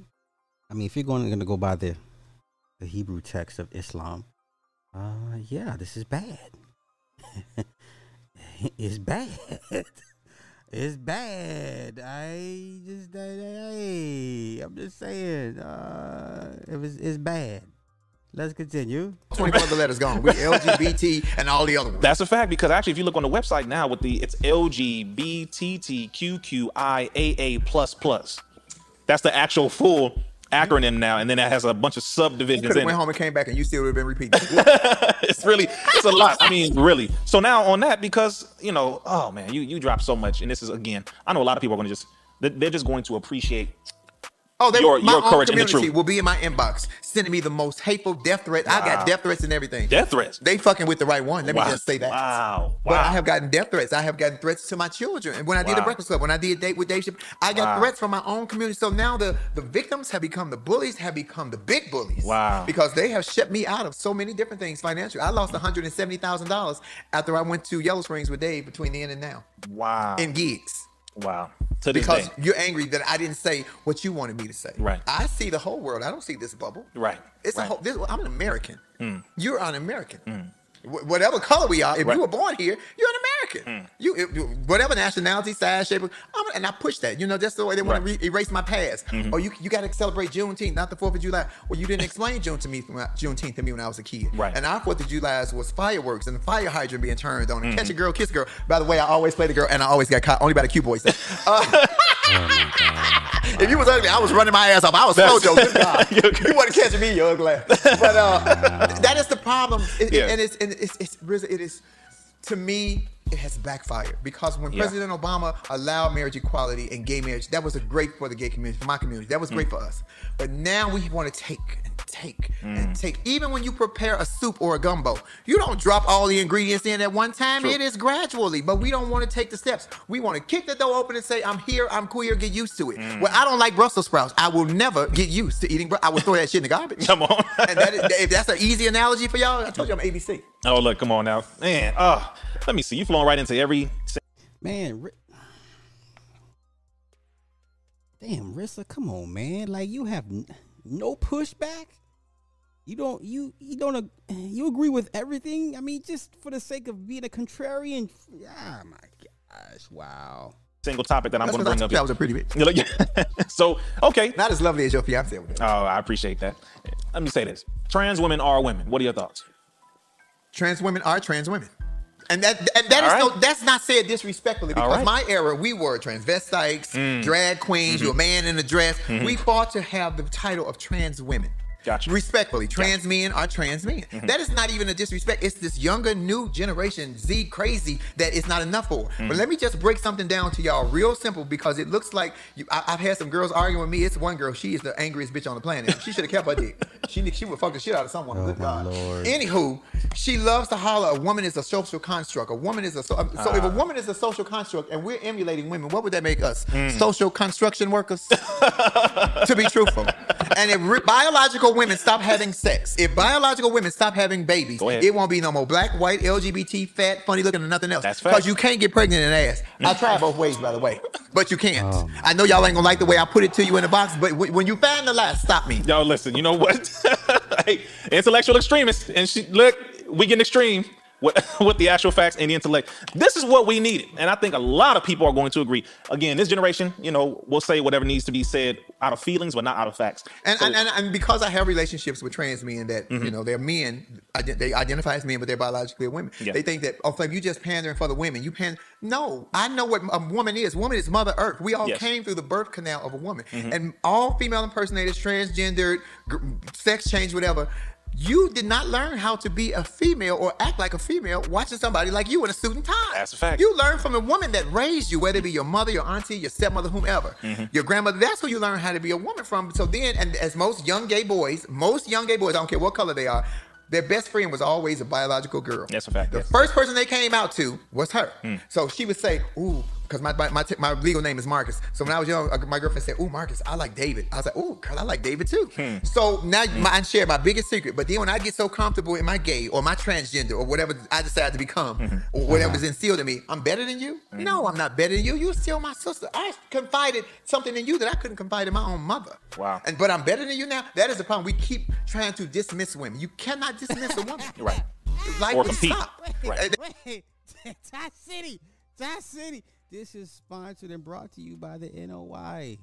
I mean, if you're going, going to go by the the Hebrew text of Islam, uh, yeah, this is bad. it's bad. it's bad. I just, I, I, I'm just saying, uh, it was, it's bad. Let's continue. 24 other letters gone. We LGBT and all the other ones. That's a fact because actually, if you look on the website now, with the it's LGBTQQIAA plus plus. That's the actual full acronym now, and then it has a bunch of subdivisions could have went it. home and came back and you still would have been repeating. it's really it's a lot. I mean, really. So now on that, because you know, oh man, you you drop so much, and this is again, I know a lot of people are going to just they're just going to appreciate. Oh, they, Your- my your own courage and the community truth. will be in my inbox, sending me the most hateful death threats. I got death threats and everything. Death threats. They fucking with the right one. Let Wow. me just say that. Wow. But Wow. I have gotten death threats. I have gotten threats to my children. And when I did the Breakfast Club, when I did Date with Dave, I got Wow. threats from my own community. So now the, the victims have become the bullies, have become the big bullies. Wow. Because they have shut me out of so many different things financially. I lost $170,000 after I went to Yellow Springs with Dave between then and now Wow. in gigs. Wow. To Because day. you're angry that I didn't say what you wanted me to say. Right. I see the whole world. I don't see this bubble. Right. It's a whole. This, I'm an American. Mm. You're an American. Wh- mm. Whatever color we are, if Right. you were born here, you're an American. You, if, whatever nationality, size, shape, I'm, and I push that. You know, that's the way they want Right. to re- erase my past. Or you, you got to celebrate Juneteenth, not the Fourth of July. Well, you didn't explain June to me, from, Juneteenth to me when I was a kid. Right. And our Fourth of July was fireworks and the fire hydrant being turned on, and catch Mm-hmm. a girl, kiss a girl. By the way, I always play the girl, and I always got caught only by the cute boys. Uh, if you was ugly, I was running my ass off. I was Mojo. Good God. You're good. you wasn't catching me, you ugly. But uh, that is the problem. It- Yeah. and it's and it's it's it is to me. It has backfired because when Yeah. President Obama allowed marriage equality and gay marriage, that was a great for the gay community, for my community. That was great Mm. for us. But now we want to take and take Mm. and take. Even when you prepare a soup or a gumbo, you don't drop all the ingredients in at one time. True. It is gradually, but we don't want to take the steps. We want to kick the door open and say, "I'm here. I'm queer. Get used to it." Mm. Well, I don't like Brussels sprouts. I will never get used to eating. Br- I will throw that shit in the garbage. Come on. and that is, if that's an easy analogy for y'all, I told you I'm ABC. Oh look, come on now, man. Oh, let me see. You flowing right into every. Man, Ri- damn, Rizza, come on, man. Like you have n- no pushback. You don't, you, you don't, ag- you agree with everything. I mean, just for the sake of being a contrarian. Ah, my gosh, wow. single topic that I'm going to what I bring up. you I was a pretty bitch. so okay. Not as lovely as your fiance. Oh, I appreciate that. Let me say this: trans women are women. What are your thoughts? trans women are trans women. And that and that is All no right. that's not said disrespectfully because right. Mm. my era we were transvestites, drag queens, Mm-hmm. you're a man in a dress. We fought to have the title of trans women. Gotcha. Mm-hmm. Respectfully, trans men are trans men. That is not even a disrespect. It's this younger new generation Z crazy that it's not enough for. Mm. But let me just break something down to y'all real simple because it looks like you, I, I've had some girls arguing with me. It's one girl. She is the angriest bitch on the planet. She should have kept her dick. She she would fuck the shit out of someone. Oh, Good God. Lord. Anywho, she loves to holler. A woman is a social construct. A woman is a so. so Ah. if a woman is a social construct, and we're emulating women, what would that make us? Hmm. Social construction workers. to be truthful, and if re- biological women stop having sex, if biological women stop having babies, it won't be no more black, white, LGBT, fat, funny looking, or nothing else. That's fact. because you can't get pregnant in ass. I tried both ways, by the way, but you can't. Oh, I know y'all ain't gonna like the way I put it to you in the box, but w- when you find the lie, stop me. Yo, listen. You know what? hey, intellectual extremist, and she look. We getting extreme. With, with the actual facts and the intellect. This is what we needed. And I think a lot of people are going to agree. Again, this generation, you know, will say whatever needs to be said out of feelings, but not out of facts. And, So- and, and, and because I have relationships with trans men that, you mm-hmm. know, they're men, they identify as men, but they're biologically women. Yeah. They think that, oh, Flame, you just pandering for the women. You pan. No, I know what a woman is. Woman is Mother Earth. We all Yes. came through the birth canal of a woman. Mm-hmm. And all female impersonators, transgendered, sex change, whatever, you did not learn how to be a female or act like a female watching somebody like you in a suit and tie. That's a fact. You learn from a woman that raised you, whether it be your mother, your auntie, your stepmother, whomever, Mm-hmm. your grandmother. That's who you learn how to be a woman from. So then, and as most young gay boys, most young gay boys, I don't care what color they are, their best friend was always a biological girl. That's a fact, The yes. first person they came out to was her. Hmm. So she would say, "Ooh," because my my, my t- my legal name is Marcus. So when I was young, my girlfriend said, "Ooh, Marcus, I like David." I was like, "Ooh, girl, I like David too." Hmm. So now my, I share my biggest secret. But then when I get so comfortable in my gay or my transgender or whatever I decide to become Mm-hmm. or whatever's instilled in me, I'm better than you. Hmm. No, I'm not better than you. You're still my sister. I confided something in you that I couldn't confide in my own mother. Wow. And but I'm better than you now. That is the problem. We keep trying to dismiss women. You cannot dismiss a woman. Right. Life Or would compete. stop. Right. Wait, Tie City, That City. This is sponsored and brought to you by the NOI.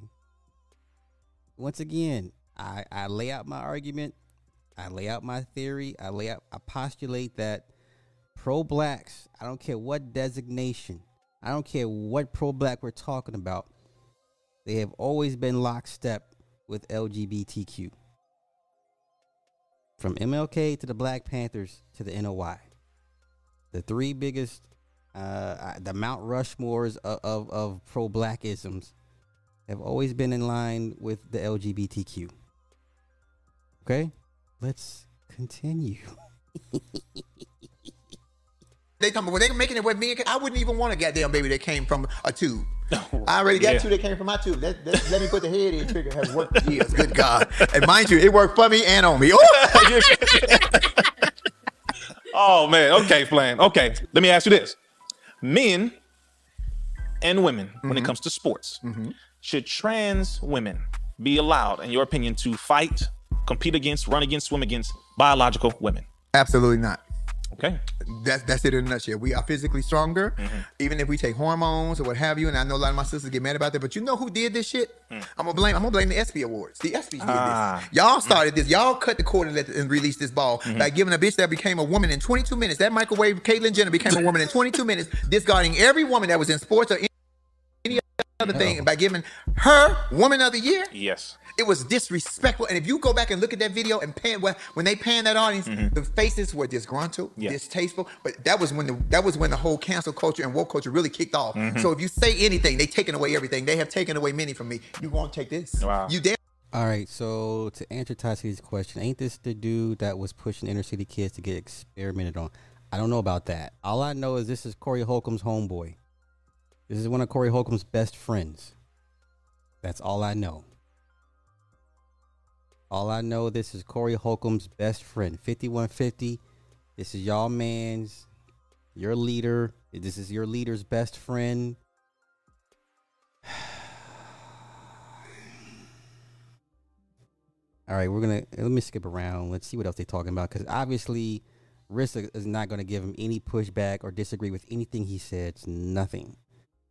Once again, I, I lay out my argument. I lay out my theory. I lay out. I postulate that pro blacks. I don't care what designation. I don't care what pro black we're talking about. They have always been lockstep with LGBTQ. From MLK to the Black Panthers to the NOI the three biggest, uh, uh, the Mount Rushmores of, of, of pro blackisms have always been in line with the LGBTQ. Okay, let's continue. They talking about well, they making it with me. I wouldn't even want a goddamn baby that came from a tube. I already got Yeah. two that came from my tube. Let, let, let me put the head in. Trigger has worked for years. Good God! And mind you, it worked for me and on me. Oh man, okay, Flan. Okay, let me ask you this: Men and women, when Mm-hmm. it comes to sports, should trans women be allowed, in your opinion, to fight, compete against, run against, swim against biological women? Absolutely not. Okay. That's that's it in a nutshell. We are physically stronger, Mm-hmm. even if we take hormones or what have you. And I know a lot of my sisters get mad about that. But you know who did this shit? I'm gonna blame. I'm gonna blame the ESPY Awards. The ESPYs did Mm. Ah. this. Y'all started this. Y'all cut the cord and, let, and released this ball Mm-hmm. by giving a bitch that became a woman in 22 minutes. That microwave Caitlyn Jenner became a woman in 22 minutes, discarding every woman that was in sports or any- any other thing. By giving her Woman of the Year, Yes. it was disrespectful. And if you go back and look at that video and pan when when they pan that audience, the faces were disgruntled, Mm-hmm. Yeah. distasteful. But that was when the that was when the whole cancel culture and woke culture really kicked off. Mm-hmm. So if you say anything, they taken away everything. They have taken away many from me. You won't take this. Wow. You damn All right, so to answer Tasi's question, ain't this the dude that was pushing inner city kids to get experimented on? I don't know about that. All I know is this is Corey Holcomb's homeboy. This is one of Corey Holcomb's best friends. That's all I know. All I know, this is Corey Holcomb's best friend. 5150. This is y'all man's, your leader. This is your leader's best friend. All right, we're gonna let me skip around. Let's see what else they're talking about because obviously, Rizza is not gonna give him any pushback or disagree with anything he said. It's nothing.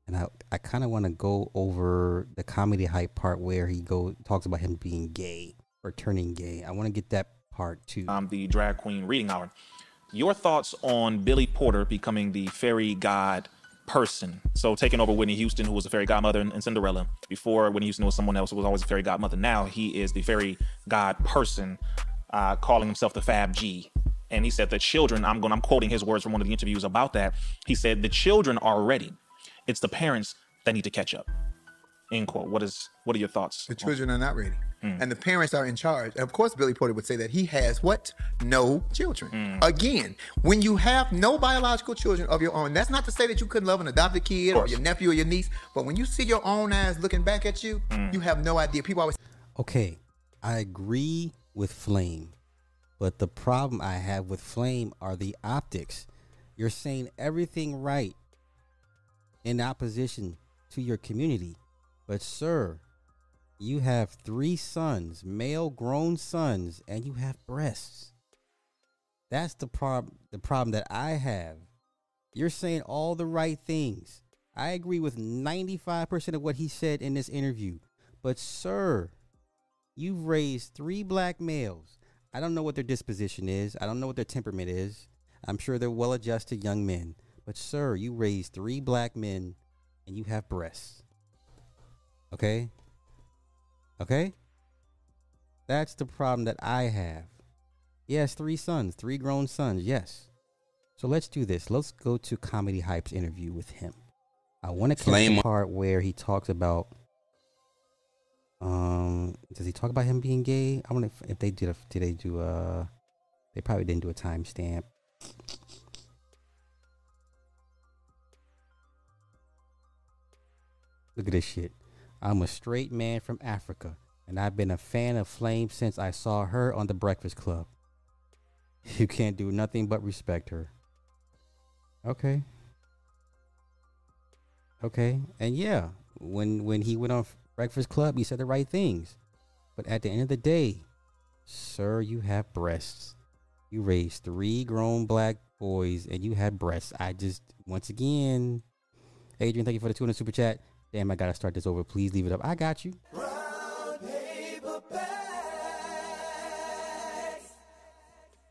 And I, I kind of want to go over the comedy hype part where he go talks about him being gay or turning gay. I want to get that part too. I'm the drag queen reading hour. Your thoughts on Billy Porter becoming the fairy god person? So taking over Whitney Houston, who was a fairy godmother in, in Cinderella. Before Whitney Houston was someone else who was always a fairy godmother. Now he is the fairy god person, uh, calling himself the Fab G. And he said the children. I'm going. I'm quoting his words from one of the interviews about that. He said the children are ready. It's the parents that need to catch up. End quote. What is? What are your thoughts? the children are not ready. Hmm. And the parents are in charge. And of course, Billy Porter would say that he has what? No children. Hmm. Again, when you have no biological children of your own, that's not to say that you couldn't love an adopted kid or your nephew or your niece, but when you see your own eyes looking back at you, Hmm. you have no idea. People always Okay, I agree with Flame, but the problem I have with Flame are the optics. You're saying everything right in opposition to your community, but sir, you have three sons, male grown sons, and you have breasts. That's the problem. The problem that I have. You're saying all the right things. I agree with 95% of what he said in this interview. But, sir, you've raised three black males. I don't know what their disposition is. I don't know what their temperament is. I'm sure they're well adjusted young men. But, sir, you raised three black men and you have breasts. Okay? Okay? That's the problem that I have. Yes, three sons, three grown sons, yes. So let's do this. Let's go to Comedy Hype's interview with him. I want to catch the part where he talks about. Um, does he talk about him being gay? I wonder if, if they did. A, did they do a? They probably didn't do a timestamp. Look at this shit. I'm a straight man from Africa, and I've been a fan of Flame since I saw her on The Breakfast Club. You can't do nothing but respect her. Okay. Okay. And yeah, when when he went on Breakfast Club, he said the right things. But at the end of the day, sir, you have breasts. You raised three grown black boys and you had breasts. I just once again, Adrian, thank you for the 200 super chat. Damn, I gotta start this over. Please leave it up. I got you.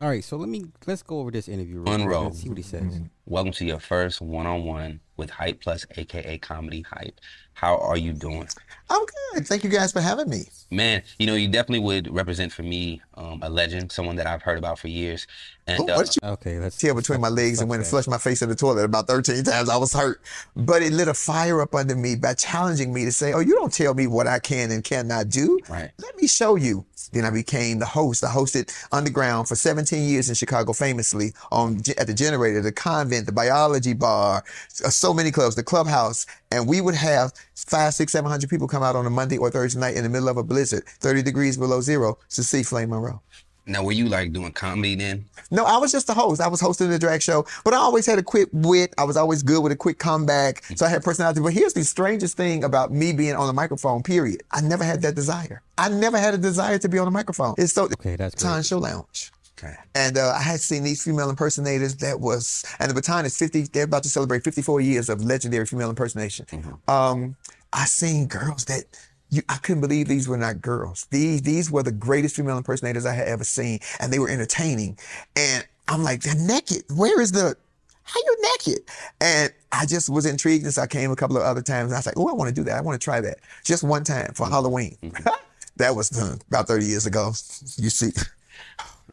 All right, so let me let's go over this interview. Real quick. Monroe. Let's see what he says. Mm-hmm. Welcome to your first one-on-one with Hype Plus, aka Comedy Hype. How are you doing, I'm good. Thank you guys for having me. man? You know, you definitely would represent for me um, a legend, someone that I've heard about for years. And Oh, uh, did you Okay, let's tear between my legs and went and flush flushed my face in the toilet about 13 times. I was hurt. But it lit a fire up under me by challenging me to say, Oh, you don't tell me what I can and cannot do. Right. Let me show you. Then I became the host. I hosted Underground for 17 years in Chicago, famously on at the Generator, the Convent, the Biology Bar, uh, so many clubs, the Clubhouse, and we would have five, six, seven hundred people come out on a Monday or Thursday night in the middle of a blizzard, 30 degrees below zero, to see Flame Monroe. now, were you like doing comedy then? No, I was just a host. I was hosting the drag show, but I always had a quick wit. I was always good with a quick comeback. So I had personality. But here's the strangest thing about me being on the microphone, period. I never had that desire. I never had a desire to be on the microphone. It's so Okay, that's great. Baton Show Lounge. Okay. And uh, I had seen these female impersonators that was, and the baton is 50, they're about to celebrate 54 years of legendary female impersonation. Um, I seen girls that you, I couldn't believe these were not girls. These, these were the greatest female impersonators I had ever seen, and they were entertaining. And I'm like, they're naked. Where is the, how you naked? And I just was intrigued, and so I came a couple of other times. And I was like, oh, I want to do that. I want to try that. Just one time for Halloween. that was uh, about 30 years ago. You see.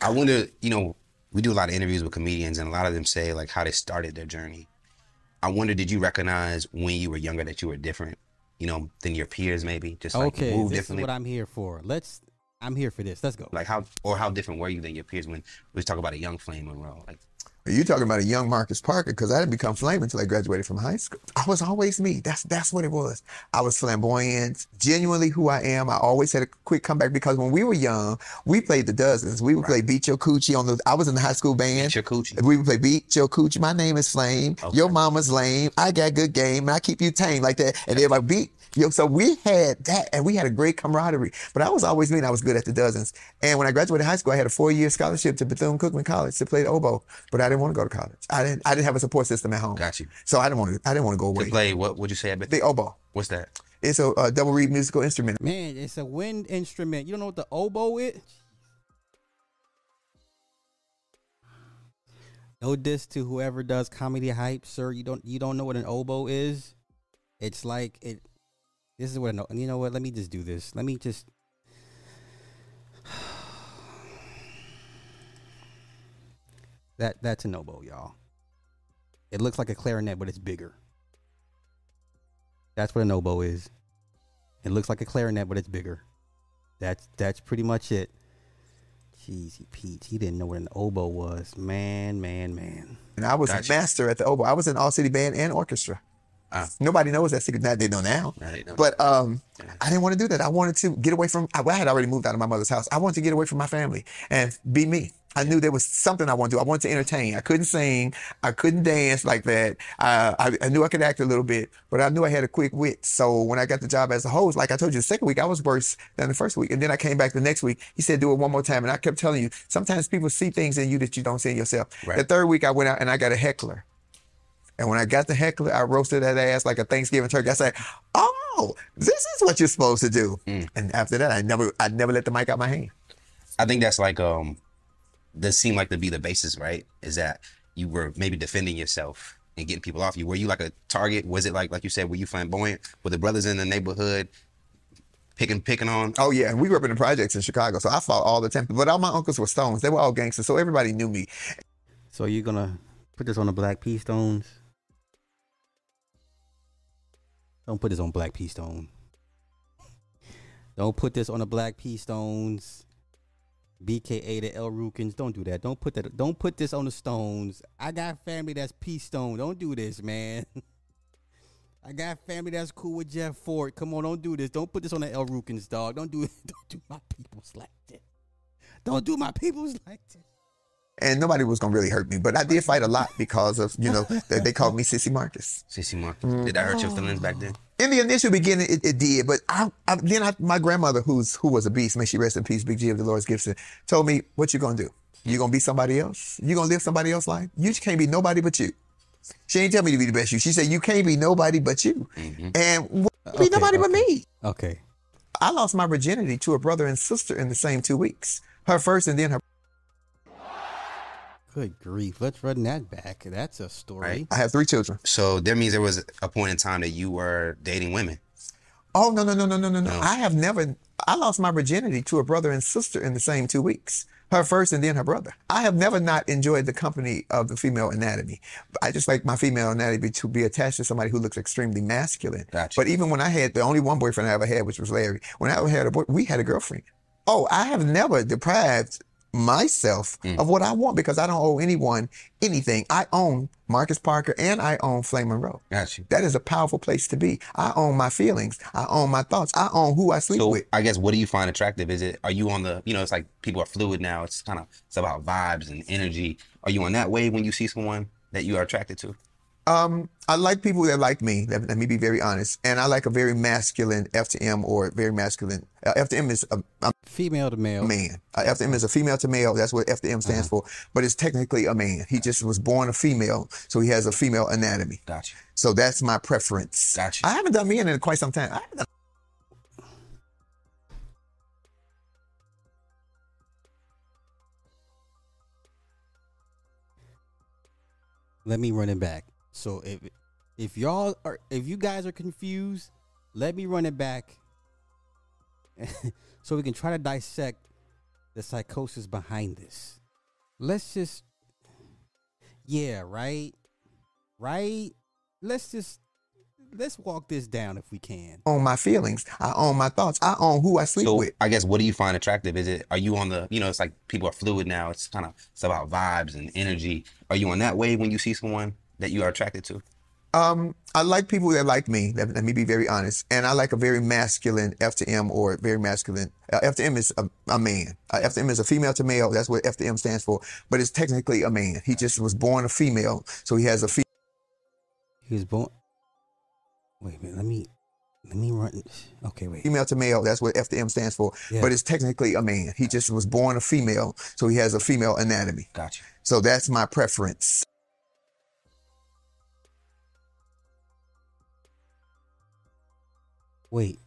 I wonder, you know, we do a lot of interviews with comedians, and a lot of them say like how they started their journey. I wonder, did you recognize when you were younger that you were different, you know, than your peers, maybe? Just like Okay, move this is what I'm here for. Let's. I'm here for this. Let's go. like how, or how different were you than your peers when we talk about a young Flame Monroe? Like, You talking about a young Marcus Parker because I didn't become flame until I graduated from high school. I was always me. That's that's what it was. I was flamboyant, genuinely who I am. I always had a quick comeback because when we were young, we played the dozens. We would play Beat Your Coochie on the. I was in the high school band. Beat Your Coochie. We would play Beat Your Coochie. My name is Flame. Okay. Your mama's lame. I got good game. And I keep you tame like that. And everybody beat. Yo, so we had that, and we had a great camaraderie. But I was always me, and I was good at the dozens. And when I graduated high school, I had a four-year scholarship to Bethune Cookman College to play the oboe. But I didn't want to go to college. I didn't. I didn't have a support system at home. got you. So I didn't want to. I didn't want to go To away. play, what would you say? About The oboe. What's that? It's a, uh double reed musical instrument. Man, it's a wind instrument. You don't know what the oboe is? No diss to whoever does comedy hype, sir. You don't you don't know what an oboe is? It's like it. This is what I know. You know what? Let me just do this. Let me just. That that's an oboe, y'all. It looks like a clarinet, but it's bigger. That's what an oboe is. It looks like a clarinet, but it's bigger. That's that's pretty much it. Jeezy Pete, he didn't know what an oboe was. Man, man, man. And I was Gotcha. a master at the oboe. I was in all city band and orchestra. Ah. Nobody knows that secret. Now they know now. I didn't know. But um, I didn't want to do that. I wanted to get away from. I, I had already moved out of my mother's house. I wanted to get away from my family and be me. I knew there was something I wanted to do. I wanted to entertain. I couldn't sing. I couldn't dance like that. Uh, I, I knew I could act a little bit, but I knew I had a quick wit. So when I got the job as a host, like I told you, the second week I was worse than the first week, and then I came back the next week. He said, "Do it one more time," and I kept telling you. Sometimes people see things in you that you don't see in yourself. Right. The third week I went out and I got a heckler. And when I got the heckler, I roasted that ass like a Thanksgiving turkey. I said, "Oh, this is what you're supposed to do." And after that, I never, I never let the mic out of my hand. I think that's like um does seem like to be the basis, right? Is that you were maybe defending yourself and getting people off you. Were you like a target? Was it like like you said, were you flamboyant? Were the brothers in the neighborhood picking picking on? Oh yeah, we grew up in the projects in Chicago, so I fought all the time. But all my uncles were stones; they were all gangsters, so everybody knew me. So you're gonna put this on the Black P. Stones? Don't put this on Black P. Stone. Don't put this on the Black P. Stones. BKA the El Rukns. Don't do that. Don't put that. Don't put this on the Stones. I got family that's P. Stone. Don't do this, man. I got family that's cool with Jeff Fort. Come on, don't do this. Don't put this on the El Rukns, dog. Don't do it. Don't do my peoples like that. Don't do my peoples like that. And nobody was gonna really hurt me, but I did fight a lot because of you know they, they called me Sissy Marcus. Sissy Marcus. Mm-hmm. Did that hurt your feelings back then? In the initial beginning, it, it did, but I, I then I, my grandmother, who's who was a beast, may she rest in peace, Big G of Dolores Gibson, told me, "What you gonna do? You gonna be somebody else? You gonna live somebody else's life? You just can't be nobody but you." She ain't tell me to be the best you. She said, "You can't be nobody but you," mm-hmm. and what, be Okay, nobody but me. Okay. I lost my virginity to a brother and sister in the same two weeks. Her first, and then her. Good grief. Let's run that back. That's a story. Right. I have three children. So that means there was a point in time that you were dating women. Oh no no no no no no no! No. I have never. I lost my virginity to a brother and sister in the same two weeks. Her first and then her brother. I have never not enjoyed the company of the female anatomy. I just like my female anatomy to be attached to somebody who looks extremely masculine. Gotcha. But even when I had the only one boyfriend I ever had, which was Larry, when I had a boy, we had a girlfriend. Oh, I have never deprived myself Mm. of what I want because I don't owe anyone anything. I own Marcus Parker and I own Flame Monroe. Got you. That is a powerful place to be. I own my feelings. I own my thoughts. I own who I sleep So with. I guess what do you find attractive? Is it are you on the you know it's like people are fluid now. It's kind of it's about vibes and energy. Are you on that wave when you see someone that you are attracted to? Um, I like people that like me. Let, let me be very honest. And I like a very masculine F to M or very masculine. Uh, F to M is a, a Female to male. man. Uh, F to M is a female to male. That's what F to M stands for. But it's technically a man. He just was born a female, so he has a female anatomy. Got you. So that's my preference. Gotcha. I haven't done men in quite some time. I haven't done Let me run it back. So if if y'all are if you guys are confused, let me run it back. so we can try to dissect the psychosis behind this. Let's just Yeah, right? Right? Let's just let's walk this down if we can. own my feelings. I own my thoughts. I own who I sleep So with. I guess what do you find attractive? Is it are you on the you know it's like people are fluid now. It's kind of it's about vibes and energy. Are you on that wave when you see someone that you are attracted to? Um, I like people that like me. Let, let me be very honest. And I like a very masculine F to M or very masculine. Uh, F to M is a, a man. Uh, F to M is a female to male. That's what F to M stands for. But it's technically a man. He just was born a female, so he has a fe- He was born Wait a minute, let me let me run okay, wait. female to male. That's what F to M stands for. Yeah. But it's technically a man. He just was born a female, so he has a female anatomy. Got you. So that's my preference. Wait.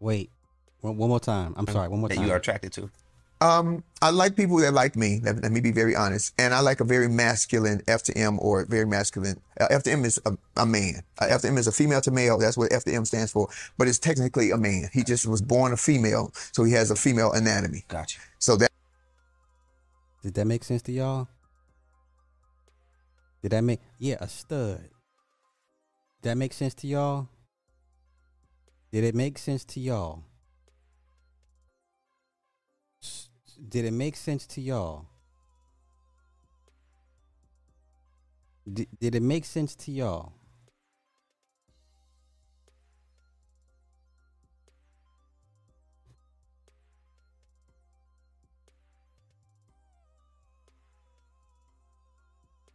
Wait. One, one more time. I'm sorry, one more That time. you are attracted to. Um, I like people that like me. Let, let me be very honest. And I like a very masculine F to M or very masculine. Uh, F to M is a, a man. Uh, F to M is a female to male. That's what F to M stands for. But it's technically a man. He just was born a female, so he has a female anatomy. Gotcha. So that Did that make sense to y'all? Did that make yeah, a stud. Did that make sense to y'all? Did it make sense to y'all? Did it make sense to y'all? Did, did it make sense to y'all?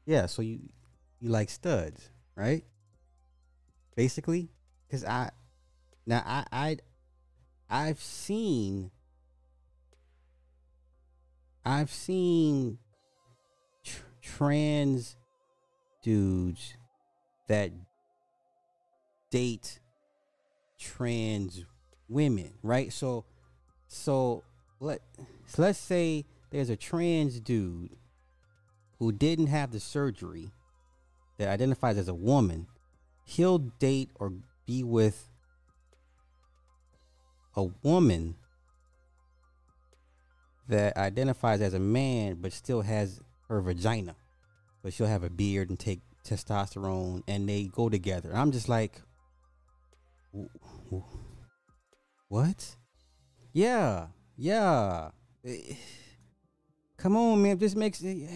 Yeah, so you you like studs, right? Basically, because I now I I I've seen I've seen tr- trans dudes that date trans women, right? So so let so let's say there's a trans dude who didn't have the surgery that identifies as a woman, he'll date or be with a woman that identifies as a man but still has her vagina. But she'll have a beard and take testosterone and they go together. I'm just like "W- w- what? Yeah. Yeah. Come on, man. This makes it.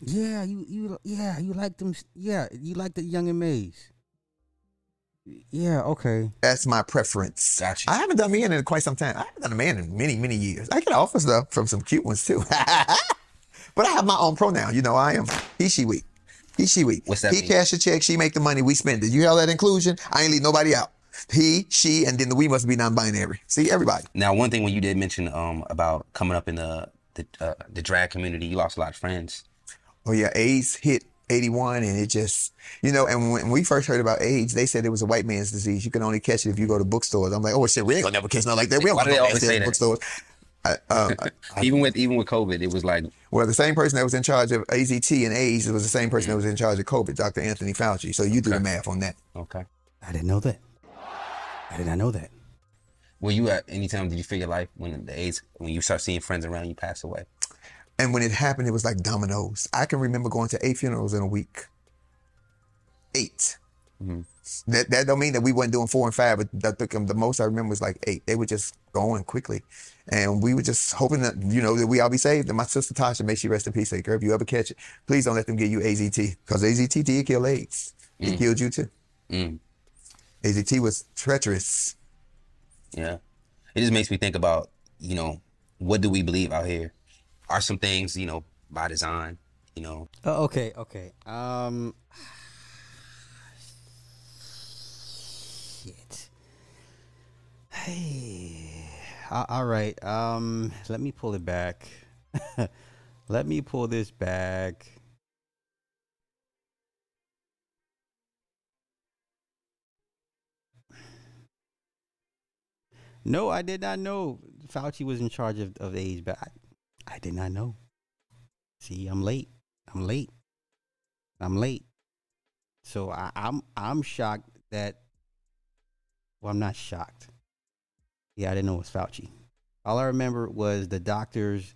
Yeah, you you yeah you like them. Yeah, you like the young and Mays. Yeah. Okay. That's my preference. Gotcha. I haven't done men in quite some time. I haven't done a man in many, many years. I get offers though from some cute ones too. but I have my own pronoun. You know, I am he, she, we. He, she, we. What's that He mean? cash the check, she make the money, we spend it. You hear all that inclusion? I ain't leave nobody out. He, she, and then the we must be non-binary. See, everybody. Now, one thing when you did mention um about coming up in the the uh, the drag community, you lost a lot of friends. Oh yeah, AIDS hit 81 and it just, you know, and when we first heard about AIDS, they said it was a white man's disease. You can only catch it if you go to bookstores. I'm like, oh shit, we ain't gonna never catch nothing like that. We don't Why go do they to always say that? bookstores. I, um, I- even with even with COVID, it was like well, the same person that was in charge of AZT and AIDS was the same person that was in charge of COVID, Dr. Anthony Fauci. So you do the math on that. okay. I didn't know that. I did not know that. Were you at any time did you feel your life when the AIDS when you start seeing friends around you pass away? And when it happened, it was like dominoes. I can remember going to eight funerals in a week. 8 Mhm. That that don't mean that we weren't doing four and five, but the, the, the most I remember was like eight. They were just going quickly, and we were just hoping that you know that we all be saved. And my sister Tasha, may she rest in peace. Say, girl, if you ever catch it, please don't let them give you AZT because AZT did kill AIDS. It killed you too. Mm. AZT was treacherous. Yeah. It just makes me think about, you know, what do we believe out here? Are some things, you know, by design, you know? Oh, okay, okay. Um, shit. Hey, all right. Um, let me pull it back. let me pull this back. No, I did not know Fauci was in charge of, of AIDS, but I, I did not know. See, I'm late. I'm late. I'm late. So I, I'm I'm shocked that. Well, I'm not shocked. Yeah, I didn't know it was Fauci. All I remember was the doctors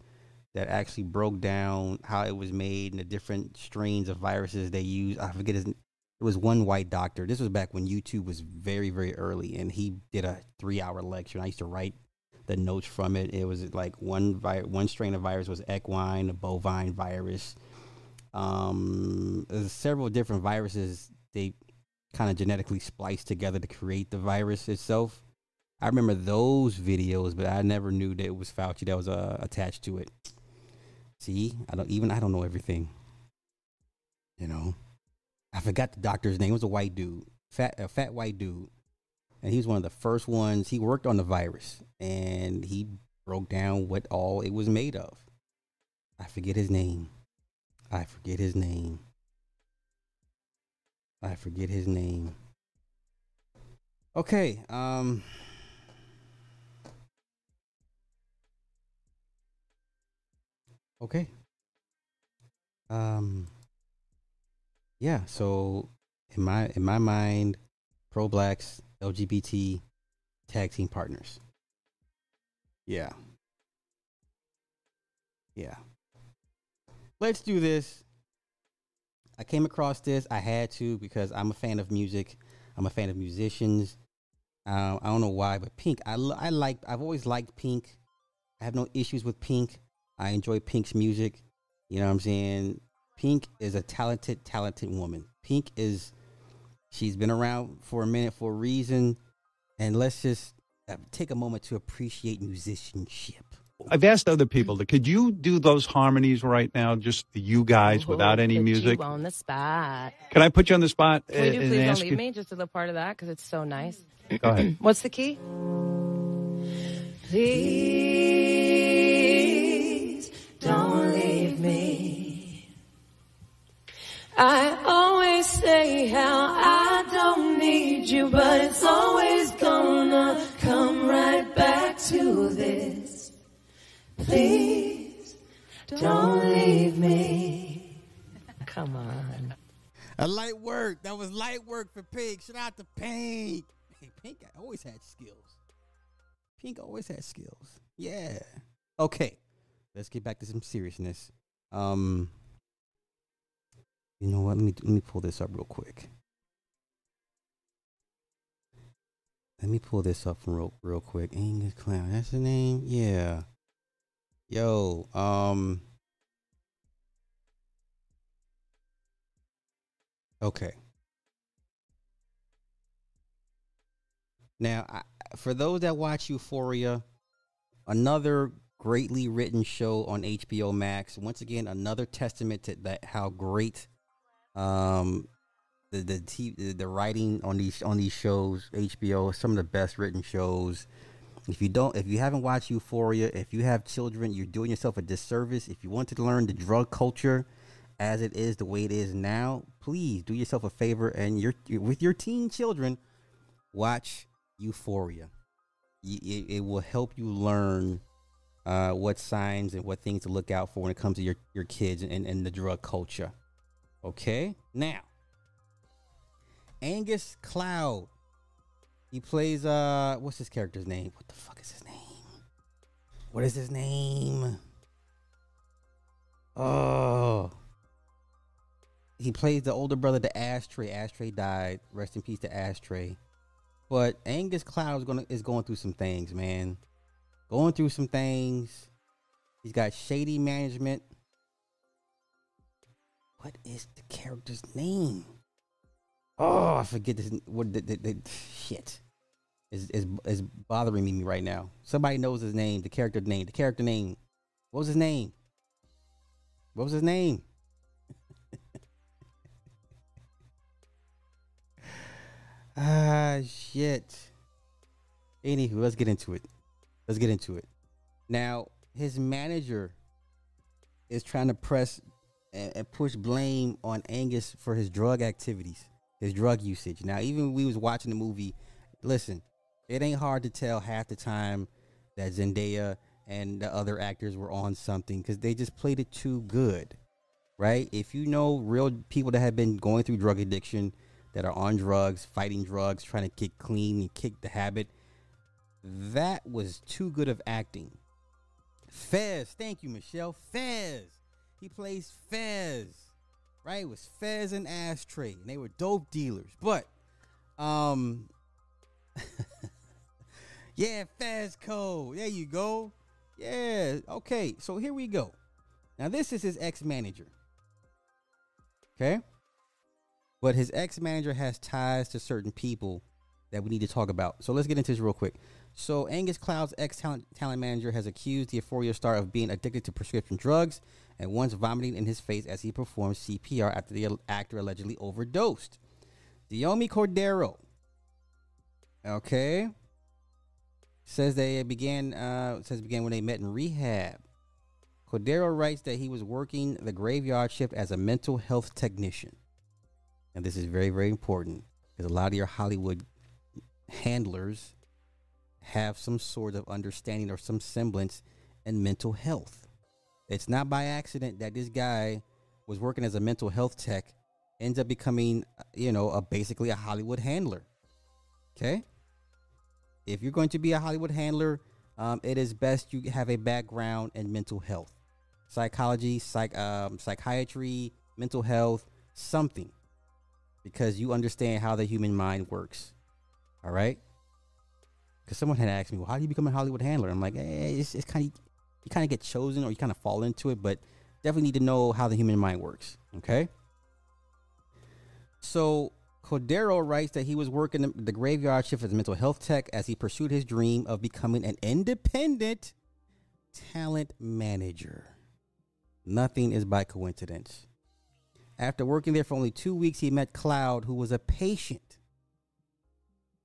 that actually broke down how it was made and the different strains of viruses they use. I forget his. It was one white doctor. This was back when YouTube was very very early, and he did a three hour lecture. And I used to write the notes from it. It was like one vi- one strain of virus was equine, a bovine virus. Um, several different viruses they kind of genetically spliced together to create the virus itself. I remember those videos, but I never knew that it was Fauci that was uh, attached to it. See, I don't even I don't know everything. You know, I forgot the doctor's name. It was a white dude, fat a fat white dude, and he was one of the first ones. He worked on the virus, and he broke down what all it was made of. I forget his name. I forget his name. I forget his name. Okay, um Okay. Um Yeah, so in my in my mind, pro blacks, LGBT tag team partners. Yeah. Yeah. Let's do this. I came across this. I had to because I'm a fan of music. I'm a fan of musicians. Uh, I don't know why, but Pink. I I like. I've always liked Pink. I have no issues with Pink. I enjoy Pink's music. You know what I'm saying? Pink is a talented, talented woman. Pink is. She's been around for a minute for a reason, and let's just uh, take a moment to appreciate musicianship. I've asked other people, could you do those harmonies right now, just you guys without any Put music? You on the spot. Can I put you on the spot? Can we do and please don't ask leave you- me just to the part of that because it's so nice. Go ahead. What's the key? Please I always say how I don't need you, but it's always gonna come right back to this. Please don't leave me. Come on. A light work. That was light work for Pink. Shout out to Pink. Hey, Pink always had skills. Pink always had skills. Yeah. Okay. Let's get back to some seriousness. Um. You know what? Let me let me pull this up real quick. Let me pull this up real real quick. Angus Cloud. That's the name. Yeah. Yo. Um. Okay. Now, I, for those that watch Euphoria, another greatly written show on HBO Max. Once again, another testament to that how great um the the t- the writing on these on these shows. HBO, some of the best written shows. If you don't, if you haven't watched Euphoria, if you have children, you're doing yourself a disservice. If you want to learn the drug culture as it is the way it is now, please do yourself a favor and your with your teen children, watch Euphoria. It, it will help you learn uh, what signs and what things to look out for when it comes to your, your kids and, and the drug culture. Okay? Now, Angus Cloud. He plays uh what's his character's name? What the fuck is his name? What is his name? Oh. He plays the older brother to Ashtray. Ashtray died. Rest in peace to Ashtray. But Angus Cloud is gonna is going through some things, man. Going through some things. He's got shady management. What is the character's name? Oh, I forget this. What the, the, the shit is is is bothering me right now. Somebody knows his name. The character name. The character name. What was his name? What was his name? ah, shit. Anywho, let's get into it. Let's get into it. Now, his manager is trying to press and, and push blame on Angus for his drug activities, his drug usage. Now, even we was watching the movie, listen, it ain't hard to tell half the time that Zendaya and the other actors were on something because they just played it too good, right? If you know real people that have been going through drug addiction, that are on drugs, fighting drugs, trying to get clean and kick the habit, that was too good of acting. Fez, thank you, Michelle. Fez. He plays Fez. Right? It was Fez and Ashtray. And they were dope dealers. But um Yeah, Fezco. There you go. Yeah. Okay. So here we go. Now this is his ex-manager. Okay? But his ex-manager has ties to certain people that we need to talk about. So let's get into this real quick. So Angus Cloud's ex-talent manager has accused the Euphoria star of being addicted to prescription drugs and once vomiting in his face as he performed CPR after the actor allegedly overdosed. Diomi Cordero, okay, says they began uh, says began when they met in rehab. Cordero writes that he was working the graveyard shift as a mental health technician, and this is very very important because a lot of your Hollywood handlers have some sort of understanding or some semblance in mental health. It's not by accident that this guy was working as a mental health tech, ends up becoming, you know, a basically a Hollywood handler. Okay? If you're going to be a Hollywood handler, um, it is best you have a background in mental health, psychology, psych, um, psychiatry, mental health, something, because you understand how the human mind works. All right. Because someone had asked me, "Well, how do you become a Hollywood handler?" I'm like, eh, it's, it's kind of you kind of get chosen or you kind of fall into it, but definitely need to know how the human mind works. Okay. So Cordero writes that he was working the, the graveyard shift as a mental health tech as he pursued his dream of becoming an independent talent manager. Nothing is by coincidence. After working there for only two weeks, he met Cloud, who was a patient.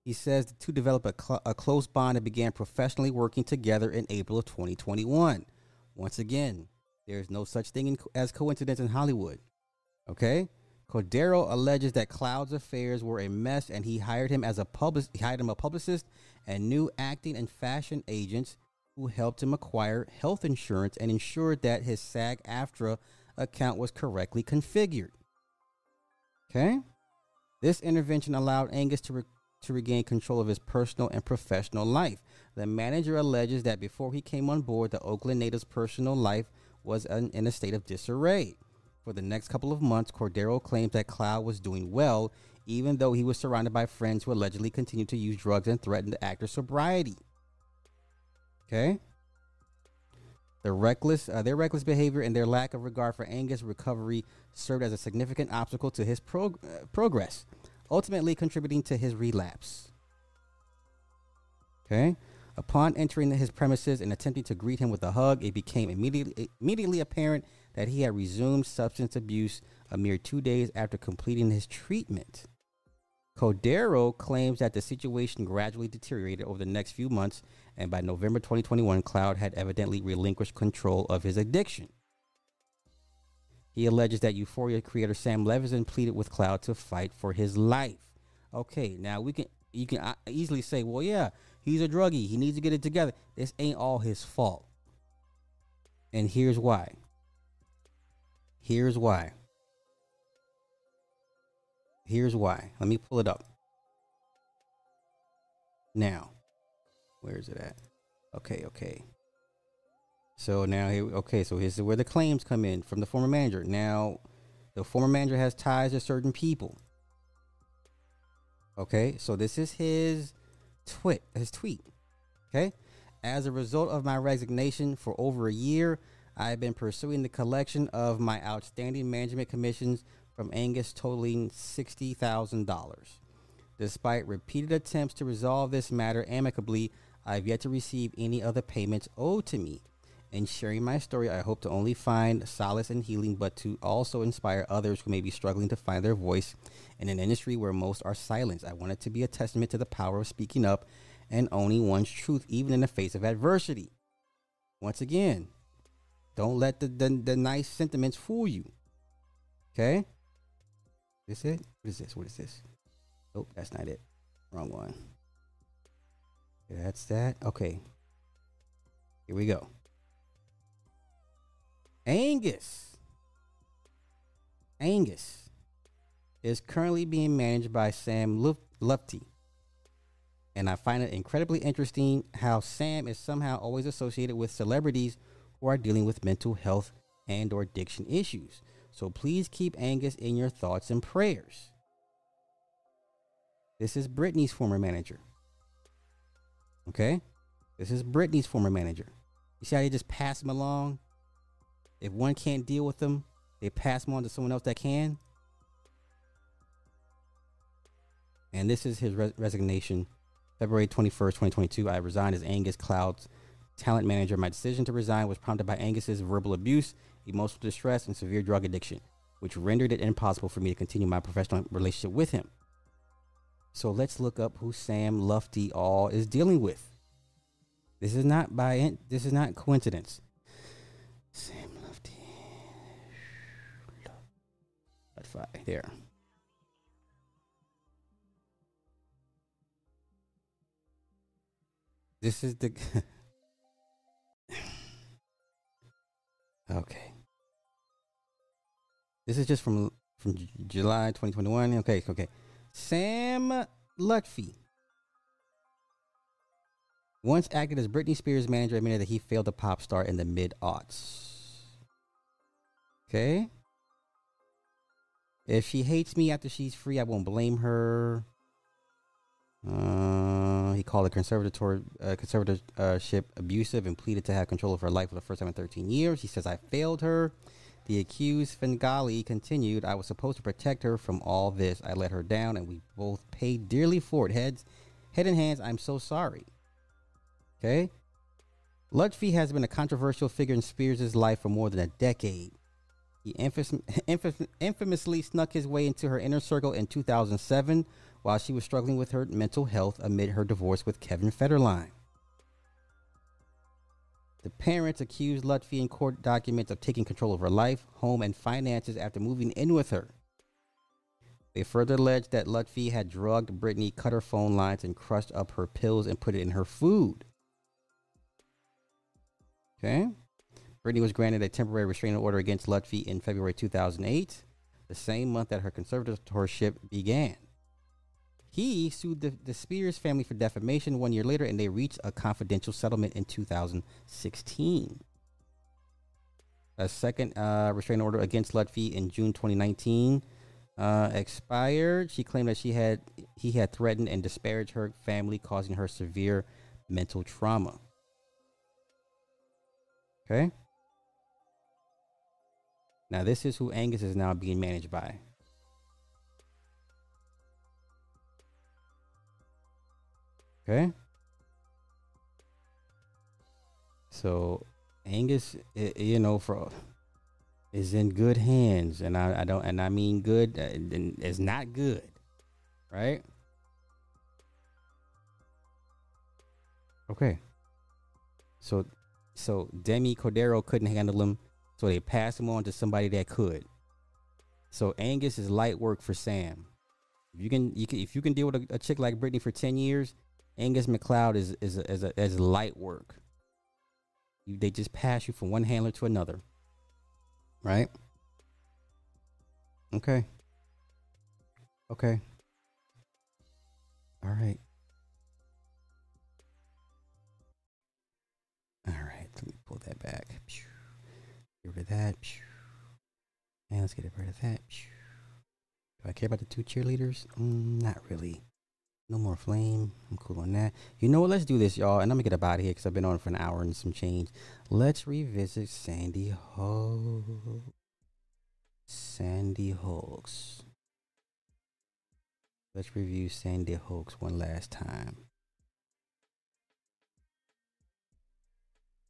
He says the two developed a, cl- a close bond and began professionally working together in April of 2021. Once again, there's no such thing in, as coincidence in Hollywood. Okay? Cordero alleges that Cloud's affairs were a mess and he hired him as a public hired him a publicist and new acting and fashion agents who helped him acquire health insurance and ensured that his SAG AFTRA account was correctly configured. Okay? This intervention allowed Angus to, re- to regain control of his personal and professional life. The manager alleges that before he came on board, the Oakland native's personal life was in, in a state of disarray. For the next couple of months, Cordero claims that Cloud was doing well, even though he was surrounded by friends who allegedly continued to use drugs and threatened the actor's sobriety. Okay? Their reckless, uh, their reckless behavior and their lack of regard for Angus' recovery served as a significant obstacle to his prog- uh, progress, ultimately contributing to his relapse. Okay. Upon entering his premises and attempting to greet him with a hug, it became immediately immediately apparent that he had resumed substance abuse a mere two days after completing his treatment. Cordero claims that the situation gradually deteriorated over the next few months, and by November 2021, Cloud had evidently relinquished control of his addiction. He alleges that Euphoria creator Sam Levinson pleaded with Cloud to fight for his life. Okay, now we can you can uh, easily say, well, yeah, he's a druggie. He needs to get it together. This ain't all his fault. And here's why. Here's why. Here's why. Let me pull it up. Now, where is it at? Okay, okay. So now okay, so here's where the claims come in from the former manager. Now, the former manager has ties to certain people. Okay, so this is his tweet. His tweet. Okay, as a result of my resignation for over a year, I have been pursuing the collection of my outstanding management commissions from Angus, totaling sixty thousand dollars. Despite repeated attempts to resolve this matter amicably, I have yet to receive any other payments owed to me. In sharing my story, I hope to only find solace and healing, but to also inspire others who may be struggling to find their voice in an industry where most are silenced. I want it to be a testament to the power of speaking up and owning one's truth, even in the face of adversity. Once again, don't let the, the, the nice sentiments fool you. Okay? This it? What is this? What is this? Nope, that's not it. Wrong one. That's that. Okay. Here we go. Angus. Angus is currently being managed by Sam Luf- Lufty. And I find it incredibly interesting how Sam is somehow always associated with celebrities who are dealing with mental health and or addiction issues. So please keep Angus in your thoughts and prayers. This is Britney's former manager. Okay? This is Britney's former manager. You see how they just pass him along? If one can't deal with them, they pass them on to someone else that can. And this is his res- resignation. February 21st, 2022. I resigned as Angus Cloud's talent manager. My decision to resign was prompted by Angus's verbal abuse, emotional distress, and severe drug addiction, which rendered it impossible for me to continue my professional relationship with him. So let's look up who Sam Lufty all is dealing with. This is not by this is not coincidence. Sam Spotify there. This is the Okay. This is just from from J- July 2021. Okay, okay. Sam Lutfi once acted as Britney Spears' manager, admitted that he failed a pop star in the mid aughts. Okay. If she hates me after she's free, I won't blame her. Uh, he called the conservator, uh, conservatorship abusive and pleaded to have control of her life for the first time in 13 years. He says, I failed her. The accused Svengali continued, I was supposed to protect her from all this. I let her down and we both paid dearly for it. Heads, head and hands, I'm so sorry. Okay? Lutfi has been a controversial figure in Spears' life for more than a decade. He infam- infam- infamously snuck his way into her inner circle in 2007 while she was struggling with her mental health amid her divorce with Kevin Federline. The parents accused Lutfi in court documents of taking control of her life, home, and finances after moving in with her. They further alleged that Lutfi had drugged Britney, cut her phone lines, and crushed up her pills and put it in her food. Okay. Britney was granted a temporary restraining order against Lutfi in February 2008, the same month that her conservatorship began. He sued the, the Spears family for defamation one year later, and they reached a confidential settlement in 2016. A second uh, restraining order against Lutfi in June 2019 uh, expired. She claimed that she had he had threatened and disparaged her family, causing her severe mental trauma. Okay. Now this is who Angus is now being managed by. Okay. So Angus, you know, for is in good hands, and I, I don't, and I mean good, uh, it's not good, right? Okay. So, so Demi Cordero couldn't handle him, so they passed him on to somebody that could. So Angus is light work for Sam. If you can, you can, if you can deal with a, a chick like Britney for ten years, Angus McLeod is is a, is, a, is light work. You, they just pass you from one handler to another, right? Okay. Okay. All right. All right. Let me pull that back. Get rid of that. And let's get rid of that. Do I care about the two cheerleaders? Mm, not really. No more flame. I'm cool on that. You know what? Let's do this, y'all. And I'm gonna get up out of here because I've been on for an hour and some change. Let's revisit Sandy Hook. Sandy Hooks. Let's review Sandy Hooks one last time.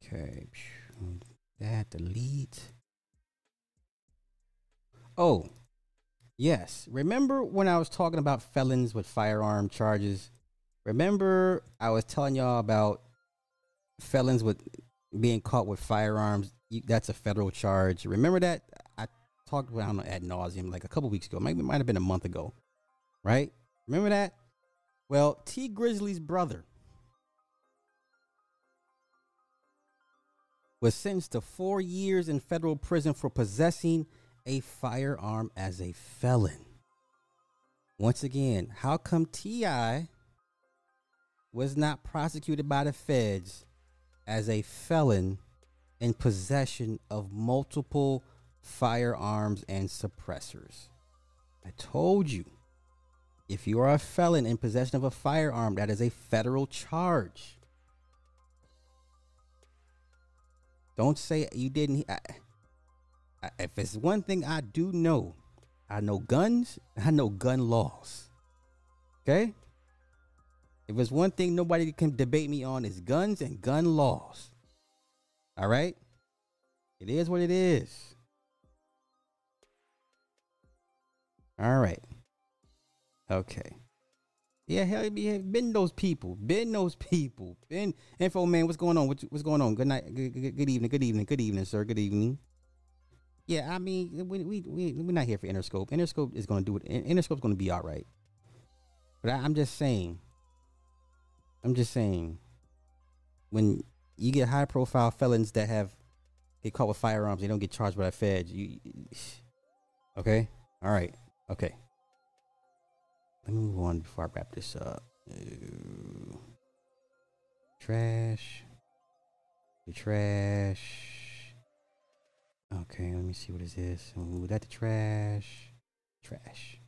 Okay. That delete. Oh, yes. Remember when I was talking about felons with firearm charges? Remember I was telling y'all about felons with being caught with firearms. You, that's a federal charge. Remember that? I talked about it ad nauseum like a couple weeks ago. Maybe it might have been a month ago, right? Remember that? Well, Tee Grizzley's brother was sentenced to four years in federal prison for possessing a firearm as a felon. Once again, how come T.I. was not prosecuted by the feds as a felon in possession of multiple firearms and suppressors? I told you, if you are a felon in possession of a firearm, that is a federal charge. Don't say you didn't. I, I, if it's one thing I do know, I know guns. I know gun laws. Okay. If it's one thing nobody can debate me on is guns and gun laws. All right. It is what it is. All right. Okay. Yeah, hell, yeah, been those people, been those people, been info man. What's going on? What's, what's going on? Good night, good, good, good evening, good evening, good evening, sir. Good evening. Yeah, I mean, we we we we're not here for Interscope. Interscope is going to do it. Interscope's going to be all right. But I, I'm just saying. I'm just saying. When you get high profile felons that have get caught with firearms, they don't get charged by the feds. You, okay, all right, okay. Let me move on before I wrap this up. Uh, trash. The trash. Okay, let me see what is this. Ooh, that the trash. Trash.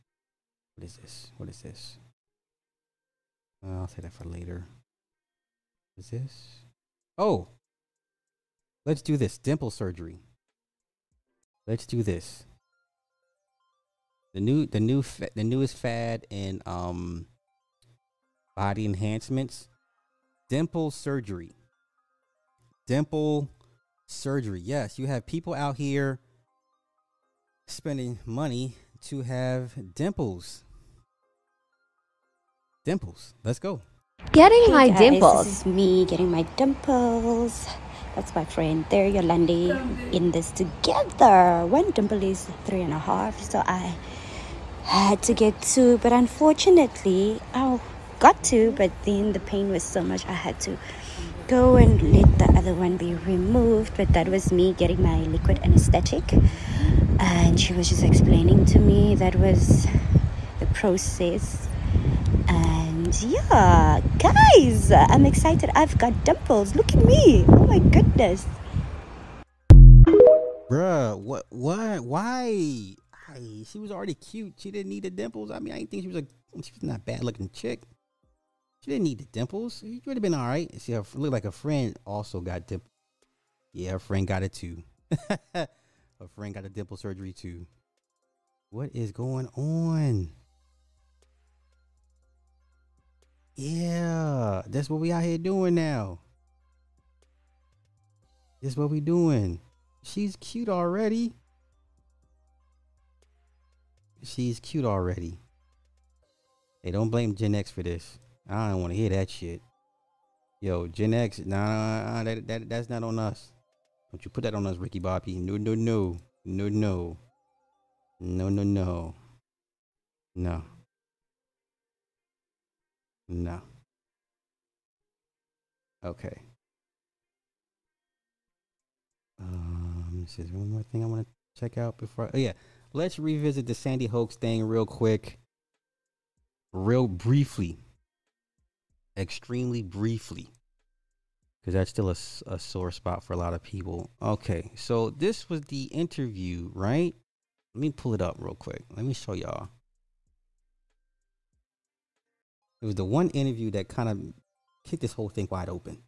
What is this? What is this? Uh, I'll say that for later. What is this? Oh. Let's do this. Dimple surgery. Let's do this the new the new fa- the newest fad in um body enhancements dimple surgery dimple surgery. Yes, you have people out here spending money to have dimples. Dimples. Let's go. Getting Hey my guys, dimples. This is me getting my dimples. That's my friend there, Yolandi, in this together. One dimple is three and a half, so I had to get two, but unfortunately, I got two, but then the pain was so much I had to go and let the other one be removed. But that was me getting my liquid anesthetic, and she was just explaining to me that was the process. And yeah, guys, I'm excited. I've got dimples. Look at me. Oh my goodness. Bruh, what what why? I, she was already cute. She didn't need the dimples. I mean, I didn't think she was a she was not bad looking chick. She didn't need the dimples. She would have been all right. See, her looked like a friend also got dimple. Yeah, her friend got it too. her friend got a dimple surgery too. What is going on? Yeah, that's what we out here doing now. That's what we doing. She's cute already. She's cute already. Hey, don't blame Gen X for this. I don't want to hear that shit. Yo, Gen X, nah, nah, nah, that, that that's not on us. Don't you put that on us, Ricky Bobby. No, no, no. No, no. No, no, no. No. No. Okay. Um, this is one more thing I want to check out before. Oh yeah, let's revisit the Sandy Hoax thing real quick, real briefly, extremely briefly, because that's still a, a sore spot for a lot of people. Okay, so this was the interview, right? Let me pull it up real quick. Let me show y'all. It was the one interview that kind of kicked this whole thing wide open,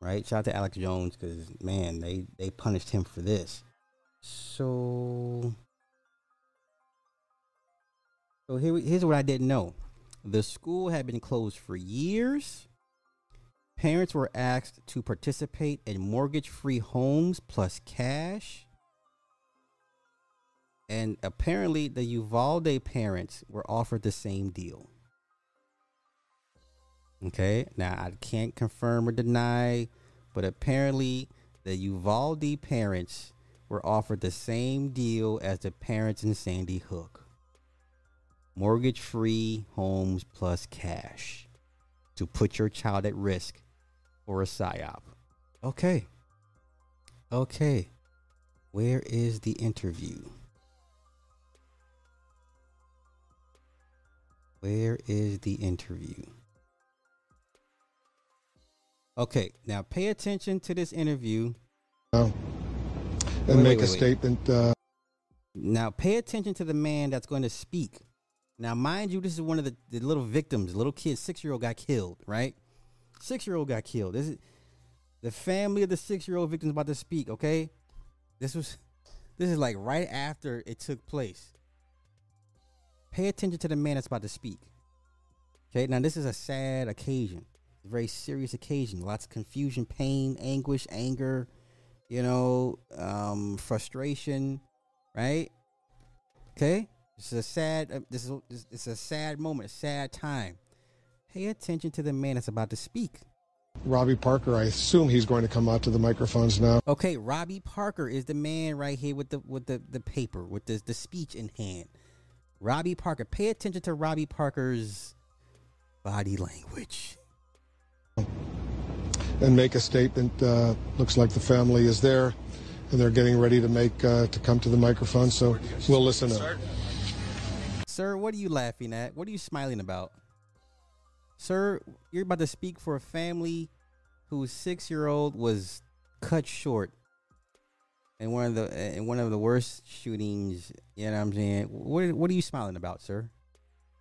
right? Shout out to Alex Jones because man, they they punished him for this. So, so here here's what I didn't know: the school had been closed for years. Parents were asked to participate in mortgage-free homes plus cash. And apparently, the Uvalde parents were offered the same deal. Okay, now I can't confirm or deny, but apparently the Uvalde parents were offered the same deal as the parents in Sandy Hook mortgage free homes plus cash to put your child at risk for a PSYOP. Okay. Okay. Where is the interview? Where is the interview? Okay, now pay attention to this interview. and Wait, make wait, a wait. statement. Uh, Now pay attention to the man that's going to speak. Now, mind you, this is one of the, the little victims. Little kid, six year old got killed, right? Six year old got killed. This is the family of the six year old victim's about to speak, okay? This was this is like right after it took place. Pay attention to the man that's about to speak. Okay, now this is a sad occasion. A very serious occasion. Lots of confusion, pain, anguish, anger, you know, um, frustration, right? Okay, this is a sad. Uh, this is this, it's a sad moment, a sad time. Pay attention to the man that's about to speak. Robbie Parker, I assume he's going to come out to the microphones now. Okay, Robbie Parker is the man right here with the with the the paper with the the speech in hand. Robbie Parker. Pay attention to Robbie Parker's body language. and make a statement. Uh, looks like the family is there, and they're getting ready to make uh, to come to the microphone. So we'll listen up. Sir, what are you laughing at? What are you smiling about? Sir, you're about to speak for a family whose six year old was cut short in one of the in one of the worst shootings. You know what I'm saying? What what are you smiling about, sir?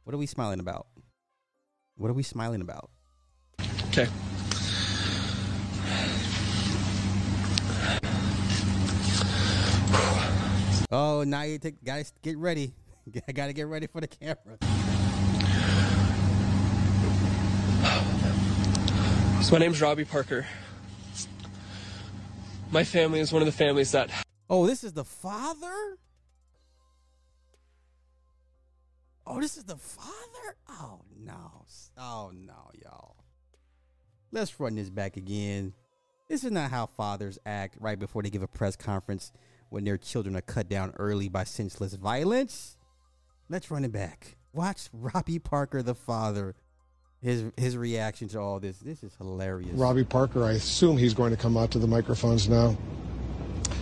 What are we smiling about? What are we smiling about? Okay. Oh, now you take guys get ready. I gotta get ready for the camera. So my name's Robbie Parker. My family is one of the families that. Oh, this is the father? Oh, this is the father? Oh, no. Oh, no, y'all. Let's run this back again. This is not how fathers act right before they give a press conference when their children are cut down early by senseless violence. Let's run it back. Watch Robbie Parker, the father, his his reaction to all this. This is hilarious. Robbie Parker, I assume he's going to come out to the microphones now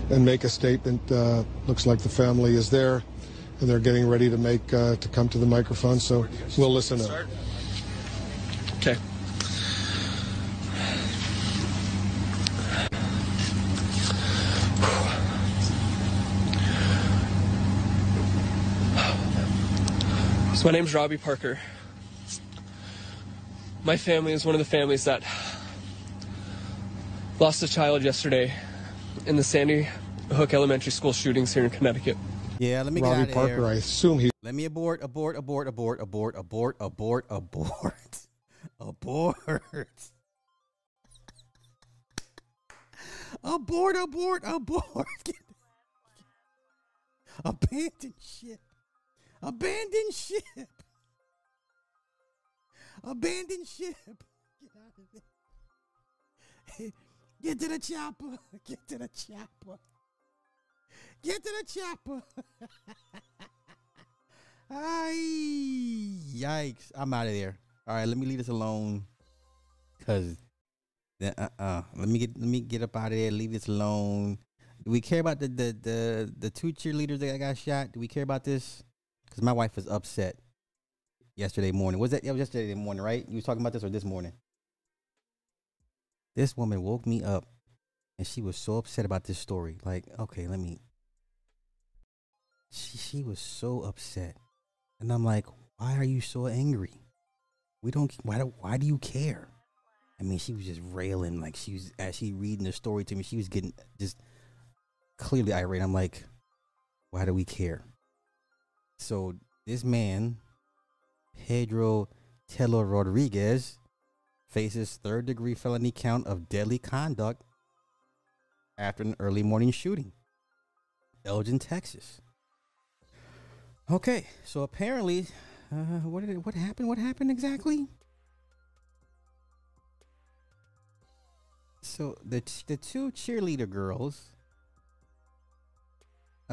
and make a statement. Uh, looks like the family is there, and they're getting ready to make uh, to come to the microphone. So we'll listen to. So my name's Robbie Parker. My family is one of the families that lost a child yesterday in the Sandy Hook Elementary School shootings here in Connecticut. Yeah, let me Robbie get out of Parker, here. I assume he. Let me abort, abort, abort, abort, abort, abort, abort, abort, abort. Abort, abort, abort. Abort, abandon ship. Abandon ship. Abandon ship. Get out of there. Get to the chopper. Get to the chopper. Get to the chopper. Ay, yikes. I'm out of there. All right, let me leave this alone. Cause then uh uh let me get let me get up out of there, leave this alone. Do we care about the the the, the two cheerleaders that got shot? Do we care about this? Cause my wife was upset yesterday morning. Was that was yesterday morning, right? You was talking about this or this morning? This woman woke me up and she was so upset about this story. Like, okay, let me she she was so upset. And I'm like, why are you so angry? We don't why do, why do you care? I mean, she was just railing like she was as she reading the story to me, she was getting just clearly irate. I'm like, why do we care? So this man, Pedro Tello Rodriguez, faces third degree felony count of deadly conduct after an early morning shooting. Elgin, Texas. Okay, so apparently, uh, what did what happened? What happened exactly? So the the two cheerleader girls.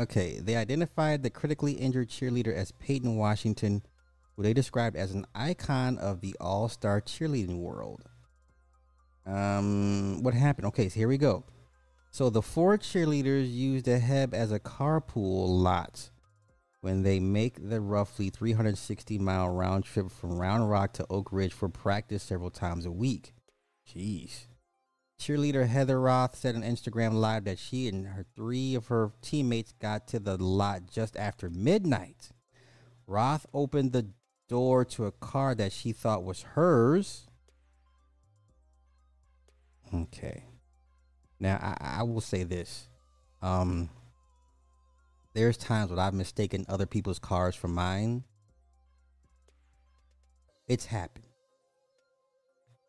Okay, they identified the critically injured cheerleader as Peyton Washington, who they described as an icon of the all-star cheerleading world. Um, what happened? Okay, so here we go. So the four cheerleaders used the H-E-B as a carpool lot when they make the roughly 360 mile round trip from Round Rock to Oak Ridge for practice several times a week. Jeez. Cheerleader Heather Roth said on Instagram Live that she and her three of her teammates got to the lot just after midnight. Roth opened the door to a car that she thought was hers. Okay. Now I, I will say this. Um there's times when I've mistaken other people's cars for mine. It's happened.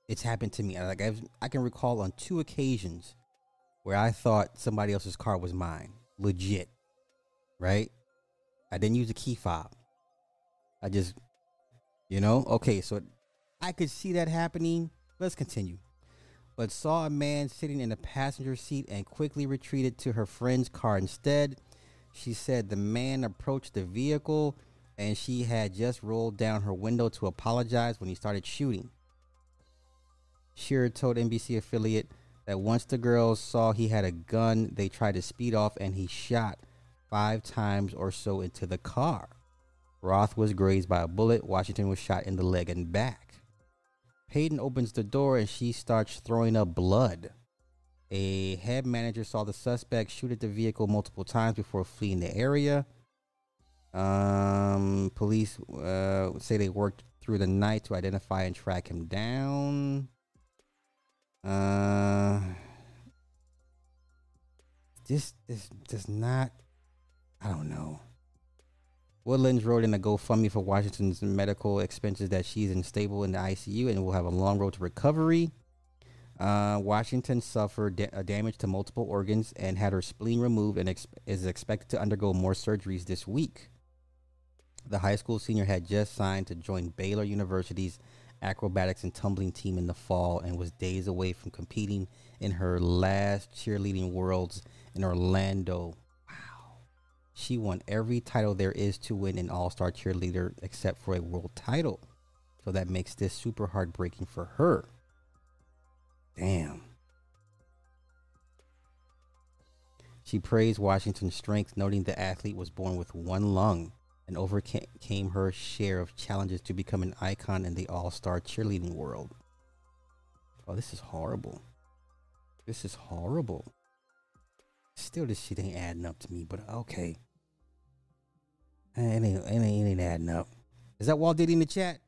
It's happened to me. Like I've, I can recall on two occasions where I thought somebody else's car was mine, legit. Right? I didn't use a key fob. I just, you know, okay. So I could see that happening. Let's continue. But saw a man sitting in the passenger seat and quickly retreated to her friend's car instead. She said the man approached the vehicle and she had just rolled down her window to apologize when he started shooting. Shearer told NBC affiliate that once the girls saw he had a gun, they tried to speed off and he shot five times or so into the car. Roth was grazed by a bullet. Washington was shot in the leg and back. Hayden opens the door and she starts throwing up blood. A head manager saw the suspect shoot at the vehicle multiple times before fleeing the area. Um, police uh, say they worked through the night to identify and track him down. Uh, this this does not. I don't know. Woodlands wrote in a GoFundMe for Washington's medical expenses that she's unstable in the ICU and will have a long road to recovery. Uh, Washington suffered da- uh, damage to multiple organs and had her spleen removed and ex- is expected to undergo more surgeries this week. The high school senior had just signed to join Baylor University's acrobatics and tumbling team in the fall and was days away from competing in her last cheerleading worlds in Orlando. Wow. She won every title there is to win in All Star cheerleader except for a world title. So that makes this super heartbreaking for her. Damn. She praised Washington's strength, noting the athlete was born with one lung and overcame her share of challenges to become an icon in the all star cheerleading world. Oh, this is horrible. This is horrible. Still, this shit ain't adding up to me, but okay. It ain't, it ain't, it ain't adding up. Is that Walt Diddy in the chat?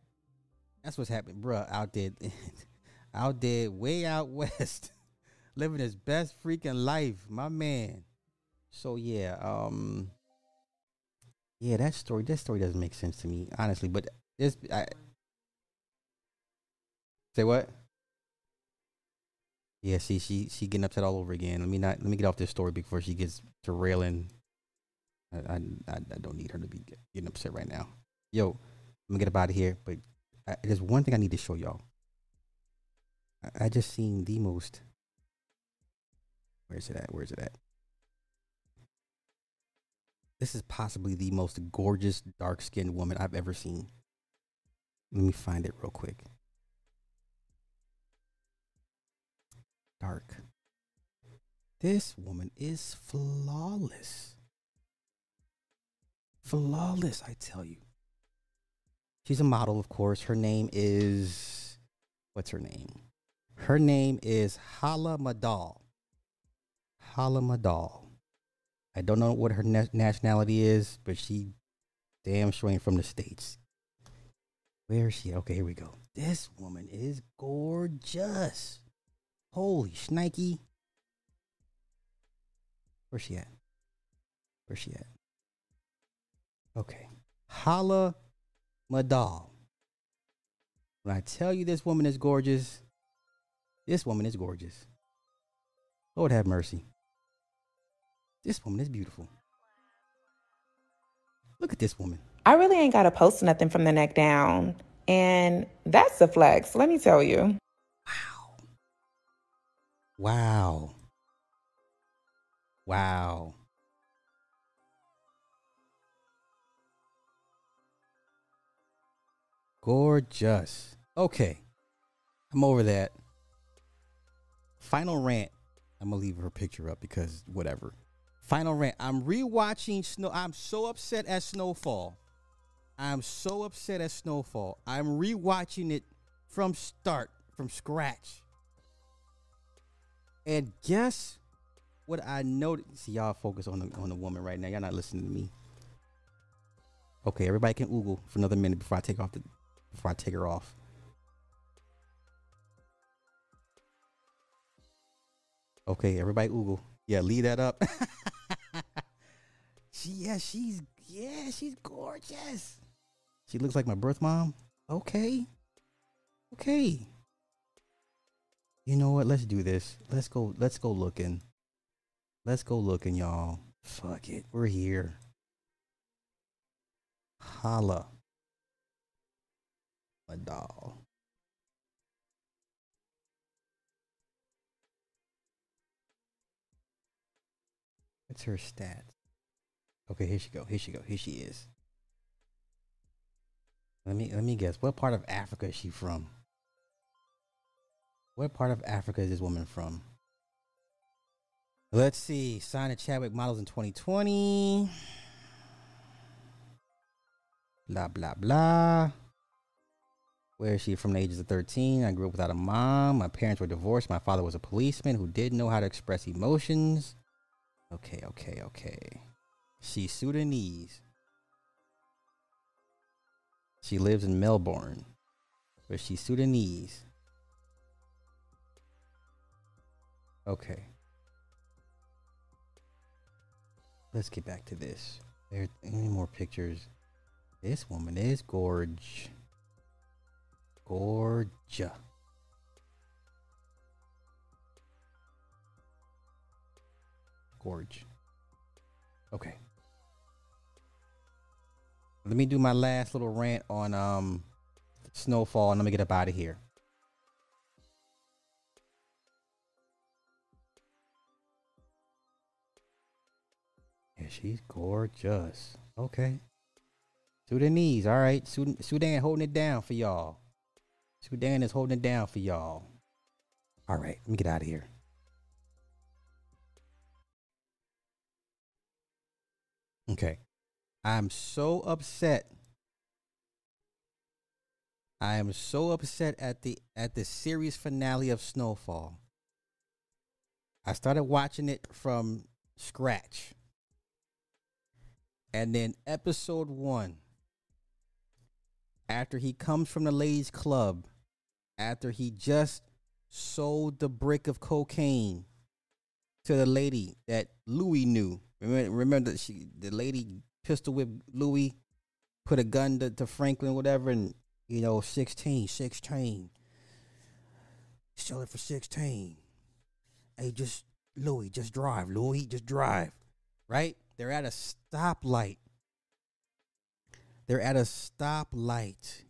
That's what's happening, bruh. Out there, out there, way out west, living his best freaking life, my man. So yeah, um, yeah, that story, that story doesn't make sense to me, honestly. But this, I say what? Yeah, see, she she getting upset all over again. Let me not let me get off this story before she gets to railing. I I, I don't need her to be getting upset right now. Yo, I'm gonna get up out of here. But I, there's one thing I need to show y'all. I, I just seen the most. Where's it at? Where's it at? This is possibly the most gorgeous dark skinned woman I've ever seen. Let me find it real quick. Dark. This woman is flawless. Flawless, I tell you. She's a model, of course. Her name is. What's her name? Her name is Hala Madal. Hala Madal. I don't know what her na- nationality is, but she damn sure ain't from the States. Where is she? Okay, here we go. This woman is gorgeous. Holy shnikey. Where's she at? Where's she at? Okay. Hala Madal. When I tell you this woman is gorgeous, this woman is gorgeous. Lord have mercy. This woman is beautiful. Look at this woman. I really ain't got to post nothing from the neck down. And that's a flex, let me tell you. Wow. Wow. Wow. Gorgeous. Okay. I'm over that. Final rant. I'm gonna leave her picture up because whatever. Final rant. I'm rewatching Snow. I'm so upset at Snowfall. I'm so upset at Snowfall. I'm rewatching it from start, from scratch. And guess what I noticed? See, y'all focus on the on the woman right now. Y'all not listening to me. Okay, everybody can Google for another minute before I take off the before I take her off. Okay, everybody Google. Yeah, leave that up. she yeah, she's yeah, she's gorgeous. She looks like my birth mom. Okay. Okay. You know what? Let's do this. Let's go let's go looking. Let's go looking, y'all. Fuck it. We're here. Holla. A doll. What's her stats? Okay, here she go. Here she go. Here she is. Let me let me guess. What part of Africa is she from? What part of Africa is this woman from? Let's see. Signed to Chadwick Models in 2020. Blah blah blah. Where is she from the ages of 13? I grew up without a mom. My parents were divorced. My father was a policeman who didn't know how to express emotions. Okay, okay, okay. She's Sudanese. She lives in Melbourne, but she's Sudanese. Okay. Let's get back to this. There any more pictures? This woman is gorge. Gorge. Gorge. Okay. Let me do my last little rant on um snowfall and let me get up out of here. Yeah, she's gorgeous. Okay. Sudanese. All right. Sudan, Sudan holding it down for y'all. Sudan is holding it down for y'all. All right. Let me get out of here. Okay. I'm so upset. I am so upset at the at the series finale of Snowfall. I started watching it from scratch. And then episode 1 after he comes from the ladies club after he just sold the brick of cocaine to the lady that Louie knew. Remember, remember she the lady pistol whipped Louie, put a gun to, to Franklin, whatever, and you know, 16, 16. Sell it for 16. Hey, just Louie, just drive. Louie, just drive. Right? They're at a stoplight. They're at a stoplight.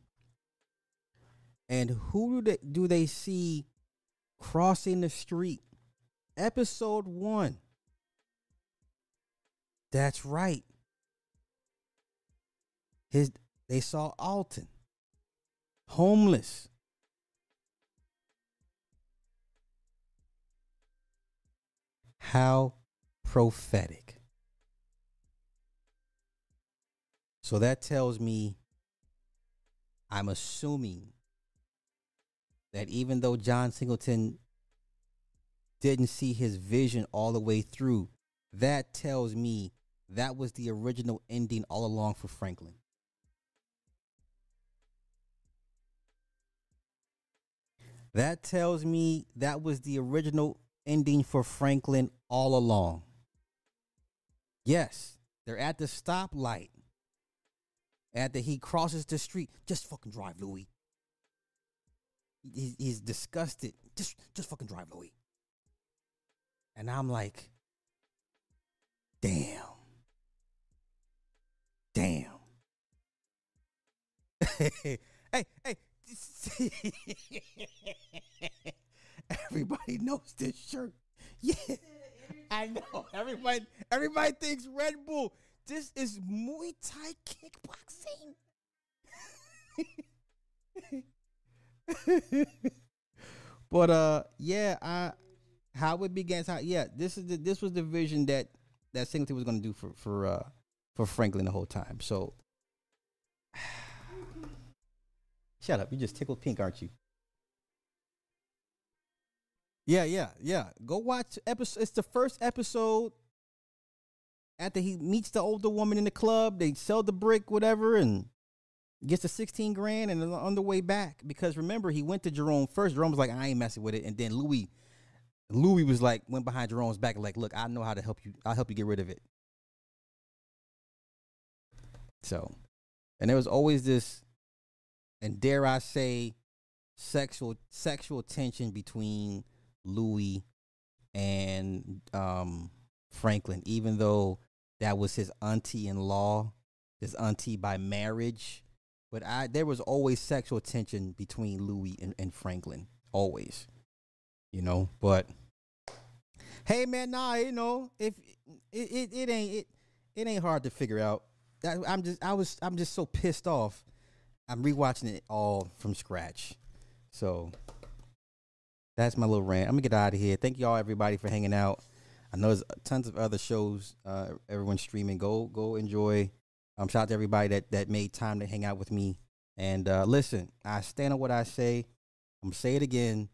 And who do they, do they see crossing the street? Episode one. That's right. His they saw Alton homeless. How prophetic. So that tells me I'm assuming that even though John Singleton didn't see his vision all the way through, that tells me that was the original ending all along for Franklin. That tells me that was the original ending for Franklin all along. Yes, they're at the stoplight. After he crosses the street, just fucking drive, Louie. He's, he's disgusted. Just, just fucking drive, Louie. And I'm like, damn. Damn. hey, hey, Everybody knows this shirt. Yeah. I know. Everybody everybody thinks Red Bull. This is Muay Thai kickboxing. but uh yeah, I how it began how yeah, this is the, this was the vision that that Singleton was gonna do for for uh for Franklin the whole time. So Shut up. You just tickled pink, aren't you? Yeah, yeah, yeah. Go watch episode. It's the first episode. After he meets the older woman in the club, they sell the brick, whatever, and gets the 16 grand and on the way back. Because remember, he went to Jerome first. Jerome was like, I ain't messing with it. And then Louie, Louie was like, went behind Jerome's back, like, look, I know how to help you. I'll help you get rid of it. So, and there was always this and dare I say, sexual sexual tension between Louie and um, Franklin, even though that was his auntie in law, his auntie by marriage. But I there was always sexual tension between Louie and, and Franklin. Always. You know, but hey man, nah, you know, if it, it, it ain't it it ain't hard to figure out. I'm just I was I'm just so pissed off I'm rewatching it all from scratch. So that's my little rant. I'm gonna get out of here. Thank y'all everybody for hanging out. I know there's tons of other shows. Uh, everyone's streaming. Go go enjoy. Um, shout out to everybody that that made time to hang out with me. And uh, listen, I stand on what I say. I'm gonna say it again.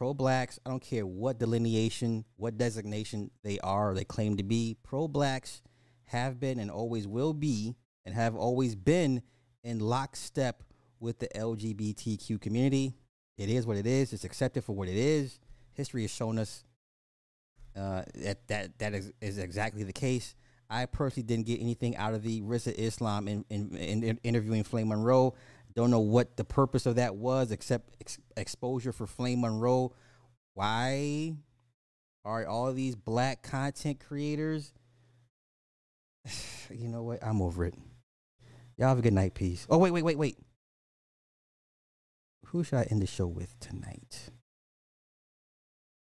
Pro blacks, I don't care what delineation, what designation they are or they claim to be. Pro blacks have been and always will be and have always been in lockstep with the LGBTQ community. It is what it is. It's accepted for what it is. History has shown us uh, that that that is, is exactly the case. I personally didn't get anything out of the Rizza Islam in, in, in interviewing Flame Monroe. Don't know what the purpose of that was, except ex- exposure for Flame Monroe. Why right, all these black content creators. You know what? I'm over it. Y'all have a good night. Peace. Oh, wait, wait, wait, wait. Who should I end the show with tonight?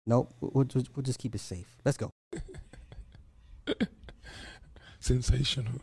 Nope. We'll, we'll, we'll just keep it safe. Let's go. Sensational.